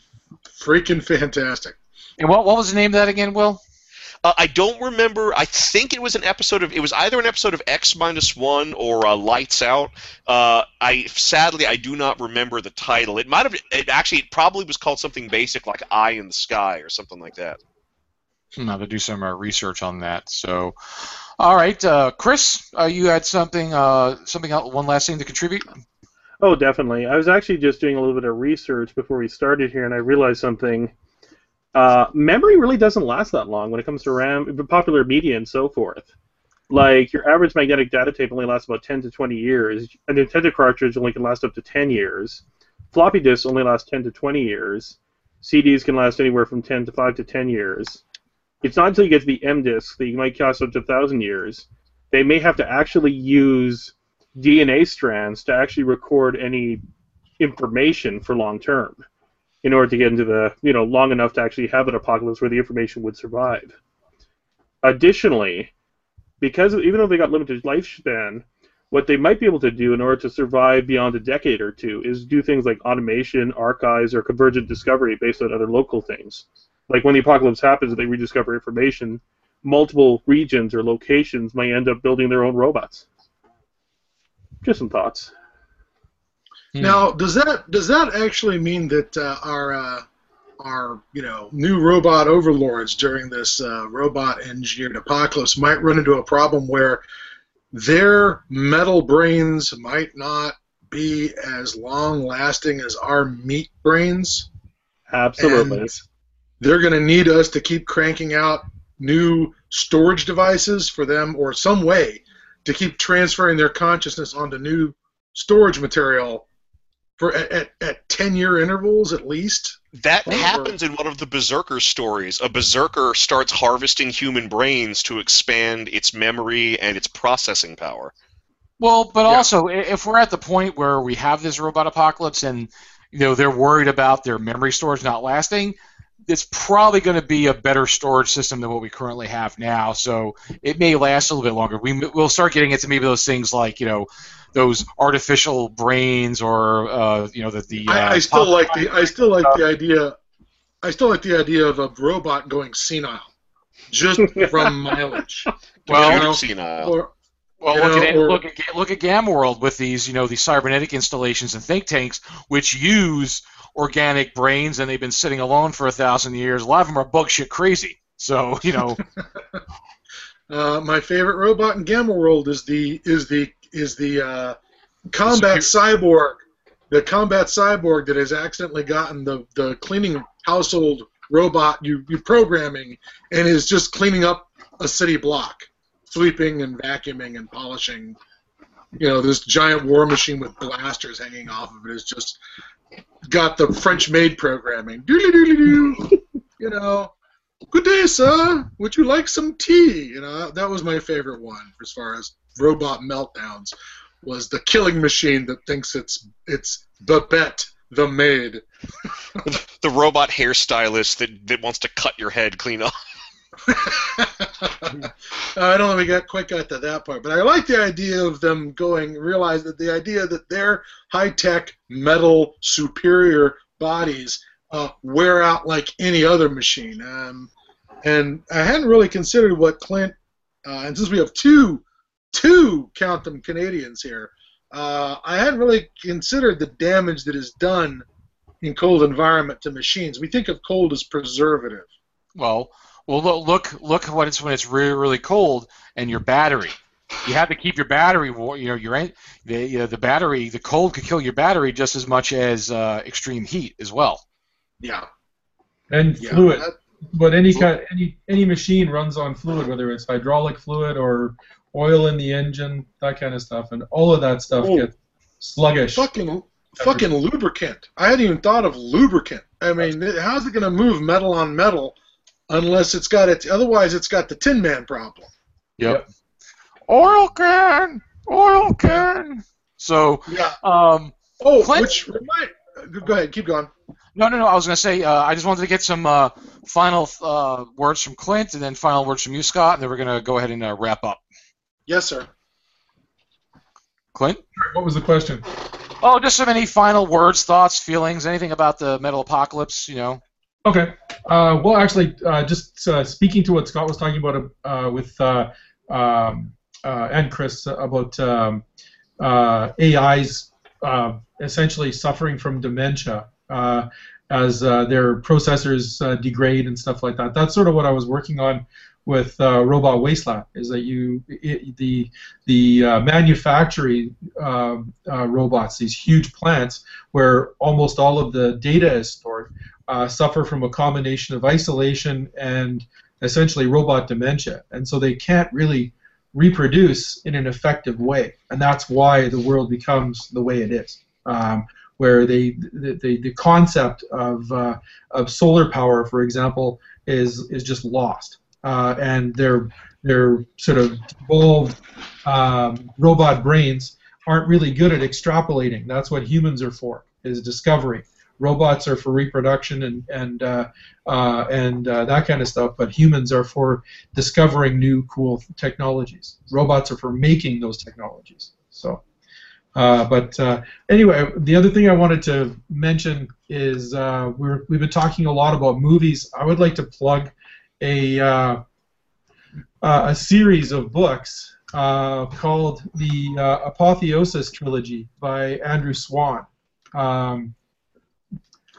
Freaking fantastic. And what what was the name of that again, Will? Uh, I don't remember. I think it was an episode of. It was either an episode of X minus one or uh, Lights Out. Uh, I sadly I do not remember the title. It might have. It actually it probably was called something basic like Eye in the Sky or something like that. I'm going to do some uh, research on that. So, all right, uh, Chris, uh, you had something uh, something else, one last thing to contribute. Oh, definitely. I was actually just doing a little bit of research before we started here, and I realized something. Uh, memory really doesn't last that long when it comes to RAM, popular media, and so forth. Like your average magnetic data tape only lasts about 10 to 20 years. A Nintendo cartridge only can last up to 10 years. Floppy disks only last 10 to 20 years. CDs can last anywhere from 10 to 5 to 10 years. It's not until you get to the M disks that you might last up to 1,000 years. They may have to actually use DNA strands to actually record any information for long term. In order to get into the you know long enough to actually have an apocalypse where the information would survive. Additionally, because even though they got limited lifespan, what they might be able to do in order to survive beyond a decade or two is do things like automation, archives, or convergent discovery based on other local things. Like when the apocalypse happens, they rediscover information. Multiple regions or locations might end up building their own robots. Just some thoughts. Hmm. Now, does that does that actually mean that uh, our uh, our you know new robot overlords during this uh, robot engineered apocalypse might run into a problem where their metal brains might not be as long lasting as our meat brains? Absolutely. And they're going to need us to keep cranking out new storage devices for them or some way to keep transferring their consciousness onto new storage material for at, at, at 10 year intervals at least. That Or- happens in one of the Berserker stories. A Berserker starts harvesting human brains to expand its memory and its processing power. Well, but Yeah. also if we're at the point where we have this robot apocalypse and you know they're worried about their memory storage not lasting, it's probably going to be a better storage system than what we currently have now. So it may last a little bit longer. We, we'll start getting into maybe those things like you know those artificial brains or uh, you know the the. Uh, I, I still like the I still like the idea I still like the idea of a robot going senile just from mileage. Well, you know, senile. or, Well, You look know, at or- look at look at Gamma World with these, you know, these cybernetic installations and think tanks which use organic brains, and they've been sitting alone for a thousand years. A lot of them are bug shit crazy. So, you know, Uh, my favorite robot in Gamma World is the is the is the uh, combat cyborg, the combat cyborg that has accidentally gotten the, the cleaning household robot you you programming and is just cleaning up a city block, sweeping and vacuuming and polishing. You know, this giant war machine with blasters hanging off of it is just got the French maid programming. Doodly doodly doo. You know, Good day, sir. Would you like some tea? You know, that, was my favorite one as far as robot meltdowns. Was the killing machine that thinks it's it's Babette the maid. The robot hairstylist that, that wants to cut your head clean off. I don't know we got quite got to that part, but I like the idea of them going realize that the idea that their high tech metal superior bodies uh, wear out like any other machine. Um, and I hadn't really considered what Clint, uh, and since we have two, two count them Canadians here, uh, I hadn't really considered the damage that is done in cold environment to machines. We think of cold as preservative. well, well, look, look, look what it's when it's really, really cold and your battery. You have to keep your battery warm. You know, your the you know, the battery, the cold could kill your battery just as much as uh, extreme heat as well. Yeah. And Yeah. fluid. that- But any kind, any any machine runs on fluid, whether it's hydraulic fluid or oil in the engine, that kind of stuff, and all of that stuff Oh. gets sluggish. Fucking, fucking lubricant. I hadn't even thought of lubricant. I mean, how's it going to move metal on metal unless it's got it? Otherwise, it's got the Tin Man problem. Yep. Oil can, oil can. So, Yeah. um, Oh, Clint? which remind. Go ahead. Keep going. No, no, no. I was going to say uh, I just wanted to get some uh, final uh, words from Clint, and then final words from you, Scott, and then we're going to go ahead and uh, wrap up. Yes, sir. Clint. What was the question? Oh, just some any final words, thoughts, feelings, anything about the metal apocalypse. You know. Okay. Uh, well, actually, uh, just uh, speaking to what Scott was talking about uh, with uh, um, uh, and Chris about um, AIs essentially suffering from dementia as their processors degrade and stuff like that. That's sort of what I was working on with Robot Wasteland. Is that you it, the the manufacturing um, robots, these huge plants where almost all of the data is stored uh, suffer from a combination of isolation and essentially robot dementia, and so they can't really reproduce in an effective way, and that's why the world becomes the way it is, um, where they the, the, the concept of uh, of solar power, for example, is is just lost, uh, and their their sort of evolved um, robot brains aren't really good at extrapolating. That's what humans are for, is discovery robots are for reproduction and and uh, uh, and uh, that kind of stuff, but humans are for discovering new cool technologies. Robots are for making those technologies. So. Uh, but uh, anyway, the other thing I wanted to mention is uh, we're, we've been talking a lot about movies. I would like to plug a uh, uh, a series of books uh, called the Apotheosis Trilogy by Andrew Swan, um,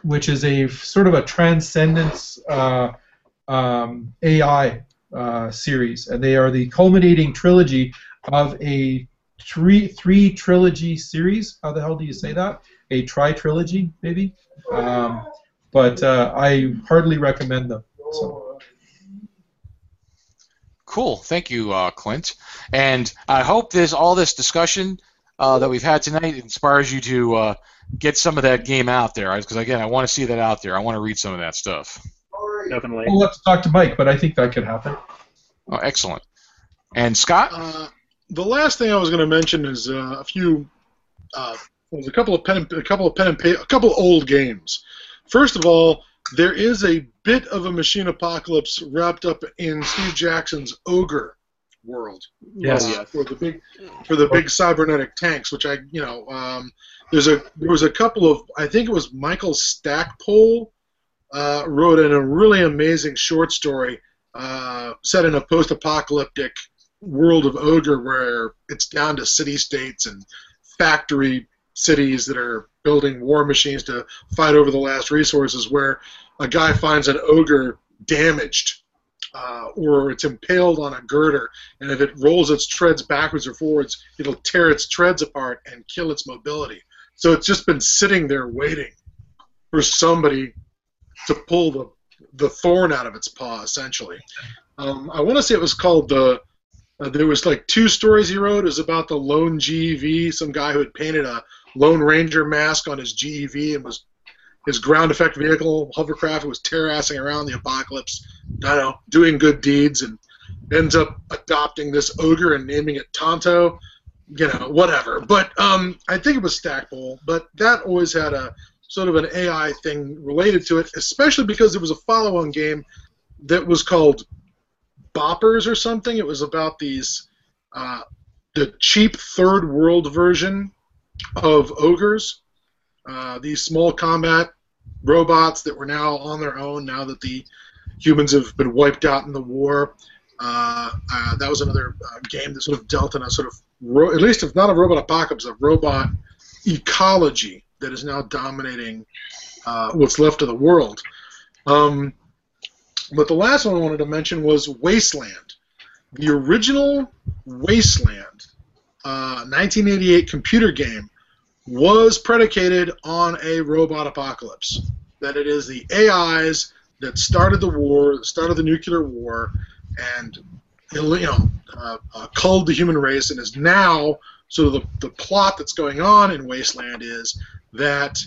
which is a sort of a transcendence um, AI series, and they are the culminating trilogy of a three three trilogy series. How the hell do you say that? A tri trilogy, maybe. Um, but uh, I hardly recommend them. So. Cool, thank you, uh, Clint. And I hope this all this discussion uh, that we've had tonight inspires you to uh, get some of that game out there. Because again, I want to see that out there. I want to read some of that stuff. Definitely. We'll have to talk to Mike, but I think that could happen. Oh, excellent. And Scott? Uh, the last thing I was going to mention is uh, a few, uh, was a couple of pen, and, a couple of pen and paper, a couple of old games. First of all, there is a bit of a machine apocalypse wrapped up in Steve Jackson's Ogre world. Yes. uh, yes. For the big, for the big cybernetic tanks, which I, you know, um, there's a there was a couple of I think it was Michael Stackpole uh, wrote in a really amazing short story uh, set in a post-apocalyptic world of ogre where it's down to city states and factory cities that are building war machines to fight over the last resources where a guy finds an ogre damaged uh, or it's impaled on a girder. And if it rolls its treads backwards or forwards it'll tear its treads apart and kill its mobility so it's just been sitting there waiting for somebody to pull the the thorn out of its paw essentially um, i want to say it was called the uh, there was like two stories he wrote. It was about the lone GEV, some guy who had painted a Lone Ranger mask on his GEV and was his ground effect vehicle hovercraft was terrassing around the apocalypse, I know, doing good deeds, and ends up adopting this ogre and naming it Tonto. You know, whatever. But um, I think it was Stackpole. But that always had a sort of an AI thing related to it, especially because it was a follow-on game that was called Boppers or something. It was about these uh, the cheap third world version of ogres. Uh, these small combat robots that were now on their own now that the humans have been wiped out in the war. Uh, uh, that was another uh, game that sort of dealt in a sort of, ro- at least if not a robot apocalypse, a robot ecology that is now dominating what's left of the world. Um, but the last one I wanted to mention was Wasteland. The original Wasteland, uh, 1988 computer game, was predicated on a robot apocalypse. That it is the AIs that started the war, started the nuclear war, and you know, uh, uh, culled the human race, and is now of the, the plot that's going on in Wasteland is that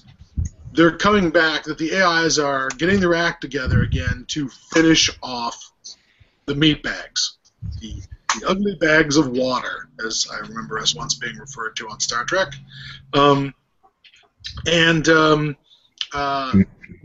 they're coming back, that the AIs are getting their act together again to finish off the meat bags, the, the ugly bags of water, as I remember us once being referred to on Star Trek. Um, and um, uh,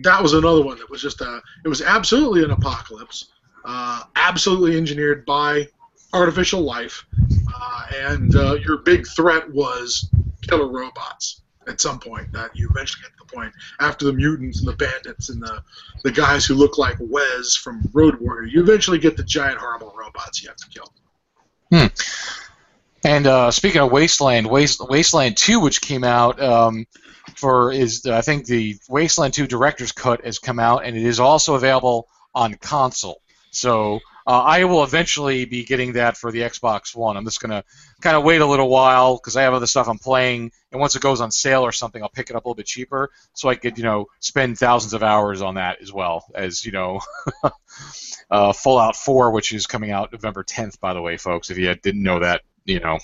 that was another one that was just a, it was absolutely an apocalypse, uh, absolutely engineered by artificial life, uh, and uh, your big threat was killer robots at some point. That you eventually get to the point after the mutants and the bandits and the the guys who look like Wes from Road Warrior. You eventually get the giant horrible robots you have to kill. And uh, speaking of Wasteland, Waste, Wasteland 2, which came out um, for is I think the Wasteland 2 director's cut has come out, and it is also available on console. So uh, I will eventually be getting that for the Xbox One. I'm just gonna kind of wait a little while because I have other stuff I'm playing, and once it goes on sale or something, I'll pick it up a little bit cheaper, so I could you know spend thousands of hours on that as well as you know uh, Fallout 4, which is coming out November 10th, by the way, folks. If you didn't know that, you know.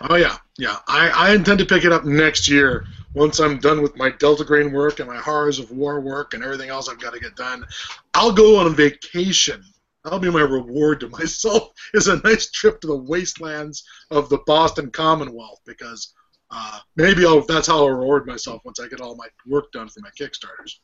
Oh yeah, yeah. I, I intend to pick it up next year once I'm done with my Delta Green work and my Horrors of War work and everything else I've got to get done. I'll go on a vacation. That'll be my reward to myself. Is a nice trip to the wastelands of the Boston Commonwealth because uh, maybe I'll, that's how I'll reward myself once I get all my work done for my Kickstarters.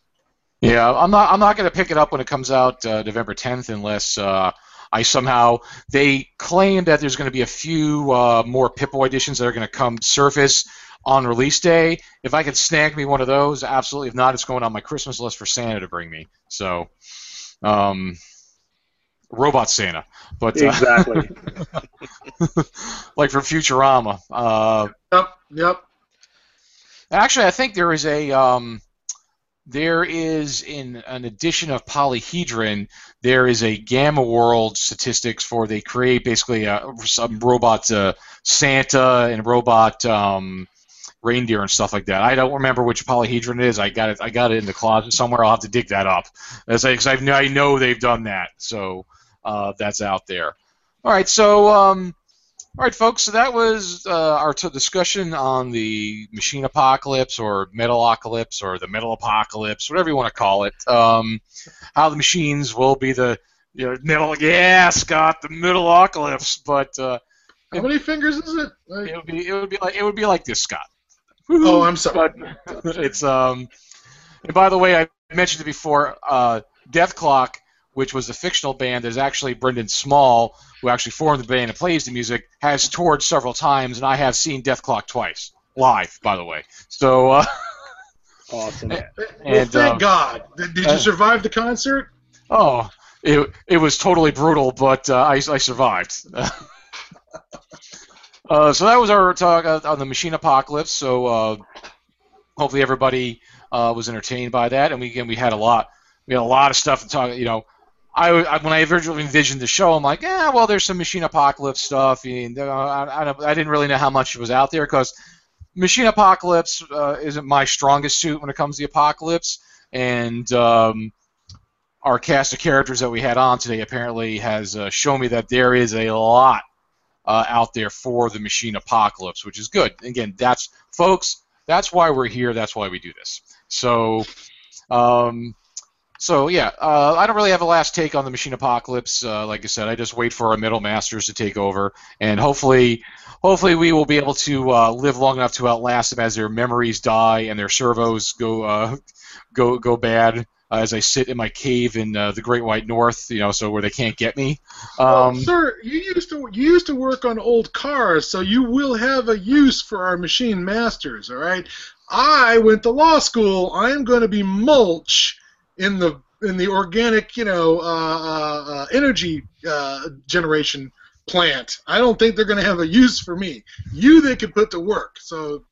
Yeah, I'm not. I'm not going to pick it up when it comes out uh, November 10th, unless uh, I somehow they claim that there's going to be a few uh, more Pip-Boy editions that are going to come surface on release day. If I could snag me one of those, absolutely. If not, it's going on my Christmas list for Santa to bring me. So, um, robot Santa, but uh, Exactly. like for Futurama. Uh, Yep, yep. Actually, I think there is a um, there is in an edition of Polyhedron there is a Gamma World statistics for they create basically a, some robot uh, Santa and robot um, reindeer and stuff like that. I don't remember which Polyhedron it is. I got it. I got it in the closet somewhere. I'll have to dig that up. Because I, I know they've done that. So uh, that's out there. All right. So. Um, all right, folks. So that was uh, our t- discussion on the machine apocalypse, or metal apocalypse, or the metal apocalypse, whatever you want to call it. Um, how the machines will be the you know, metal. Yeah, Scott, the metal apocalypse. But uh, How many fingers is it? Like- it would be it would be like it would be like this, Scott. oh, I'm sorry. But it's um. And by the way, I mentioned it before. Uh, Dethklok, which was a fictional band, there's actually Brendan Small, who actually formed the band and plays the music, has toured several times, and I have seen Dethklok twice live, by the way. So. Uh, awesome. well, and, thank uh, God. Did, did uh, you survive the concert? Oh, it, it was totally brutal, but uh, I, I survived. uh, so that was our talk uh, on the machine apocalypse. So uh, hopefully everybody uh, was entertained by that, and we again we had a lot we had a lot of stuff to talk. You know, I, I when I originally envisioned the show, I'm like, yeah, well, there's some machine apocalypse stuff, and uh, I, I, I didn't really know how much was out there because machine apocalypse uh, isn't my strongest suit when it comes to the apocalypse, and um, our cast of characters that we had on today apparently has uh, shown me that there is a lot uh, out there for the machine apocalypse, which is good. Again, that's folks. That's why we're here. That's why we do this. So, um, so yeah, uh, I don't really have a last take on the machine apocalypse. Uh, like I said, I just wait for our middle masters to take over, and hopefully, hopefully we will be able to uh, live long enough to outlast them as their memories die and their servos go uh, go go bad. Uh, as I sit in my cave in uh, the Great White North, you know, so where they can't get me. Well, Um, sir, you used to you used to work on old cars, so you will have a use for our machine masters. All right. I went to law school. I am going to be mulch in the in the organic, you know, uh, uh, uh, energy uh, generation plant. I don't think they're going to have a use for me. You they could put to work. So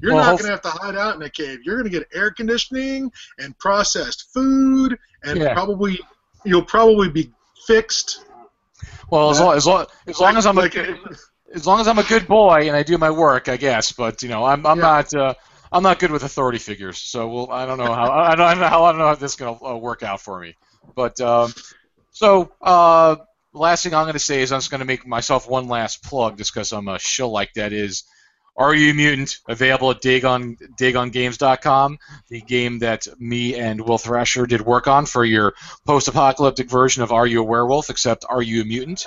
you're Well, not going to have to hide out in a cave. You're going to get air conditioning and processed food, and Yeah. probably you'll probably be fixed well, as long as long, as long as I'm like, a, as long as I'm a good boy and I do my work, I guess. But you know, I'm I'm Yeah. not uh, I'm not good with authority figures, so we'll, I don't know how I don't, I don't know how I don't know how this is gonna uh, work out for me. But um, so uh, last thing I'm gonna say is I'm just gonna make myself one last plug, just because I'm a shill like that. Is Are You Mutant available at Dagon DagonGames.com, the game that me and Will Thrasher did work on for your post-apocalyptic version of Are You a Werewolf, except Are You a Mutant?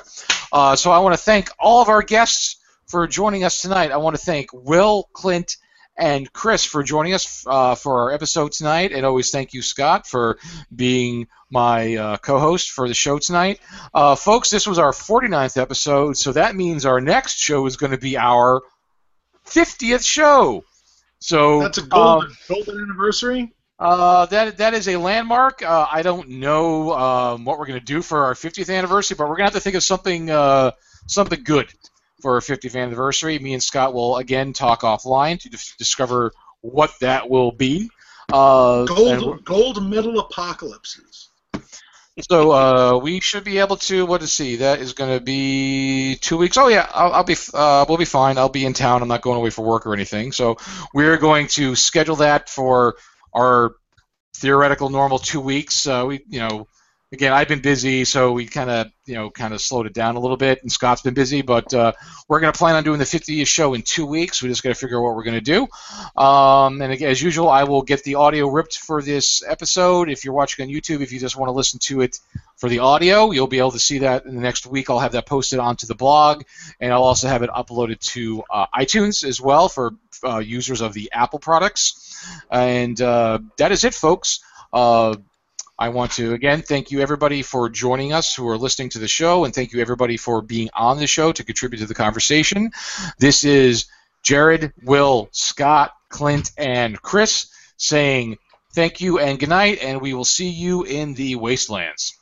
Uh, so I want to thank all of our guests for joining us tonight. I want to thank Will, Clint, and Chris for joining us uh, for our episode tonight, and always thank you, Scott, for being my uh, co-host for the show tonight. Uh, folks, this was our 49th episode, so that means our next show is going to be our 50th show. So That's a um, golden, golden anniversary. uh, that that is a landmark. Uh, I don't know um, what we're going to do for our 50th anniversary, but we're going to have to think of something uh, something good for our 50th anniversary. Me and Scott will again talk offline to dis- discover what that will be. Uh, Gold, gold medal apocalypses. so uh, we should be able to. What to see? That is going to be two weeks. Oh yeah, I'll, I'll be. Uh, we'll be fine. I'll be in town. I'm not going away for work or anything. So we're going to schedule that for our theoretical normal two weeks. Uh, we, you know, again, I've been busy, so we kind of, you know, kind of slowed it down a little bit, and Scott's been busy, but uh, we're going to plan on doing the 50th show in two weeks. We just got to figure out what we're going to do. Um, and again, as usual, I will get the audio ripped for this episode. If you're watching on YouTube, if you just want to listen to it for the audio, you'll be able to see that in the next week. I'll have that posted onto the blog, and I'll also have it uploaded to uh, iTunes as well for uh, users of the Apple products. And uh, that is it, folks. Uh, I want to again thank you everybody for joining us who are listening to the show, and thank you everybody for being on the show to contribute to the conversation. This is Jared, Will, Scott, Clint, and Chris saying thank you and good night, and we will see you in the wastelands.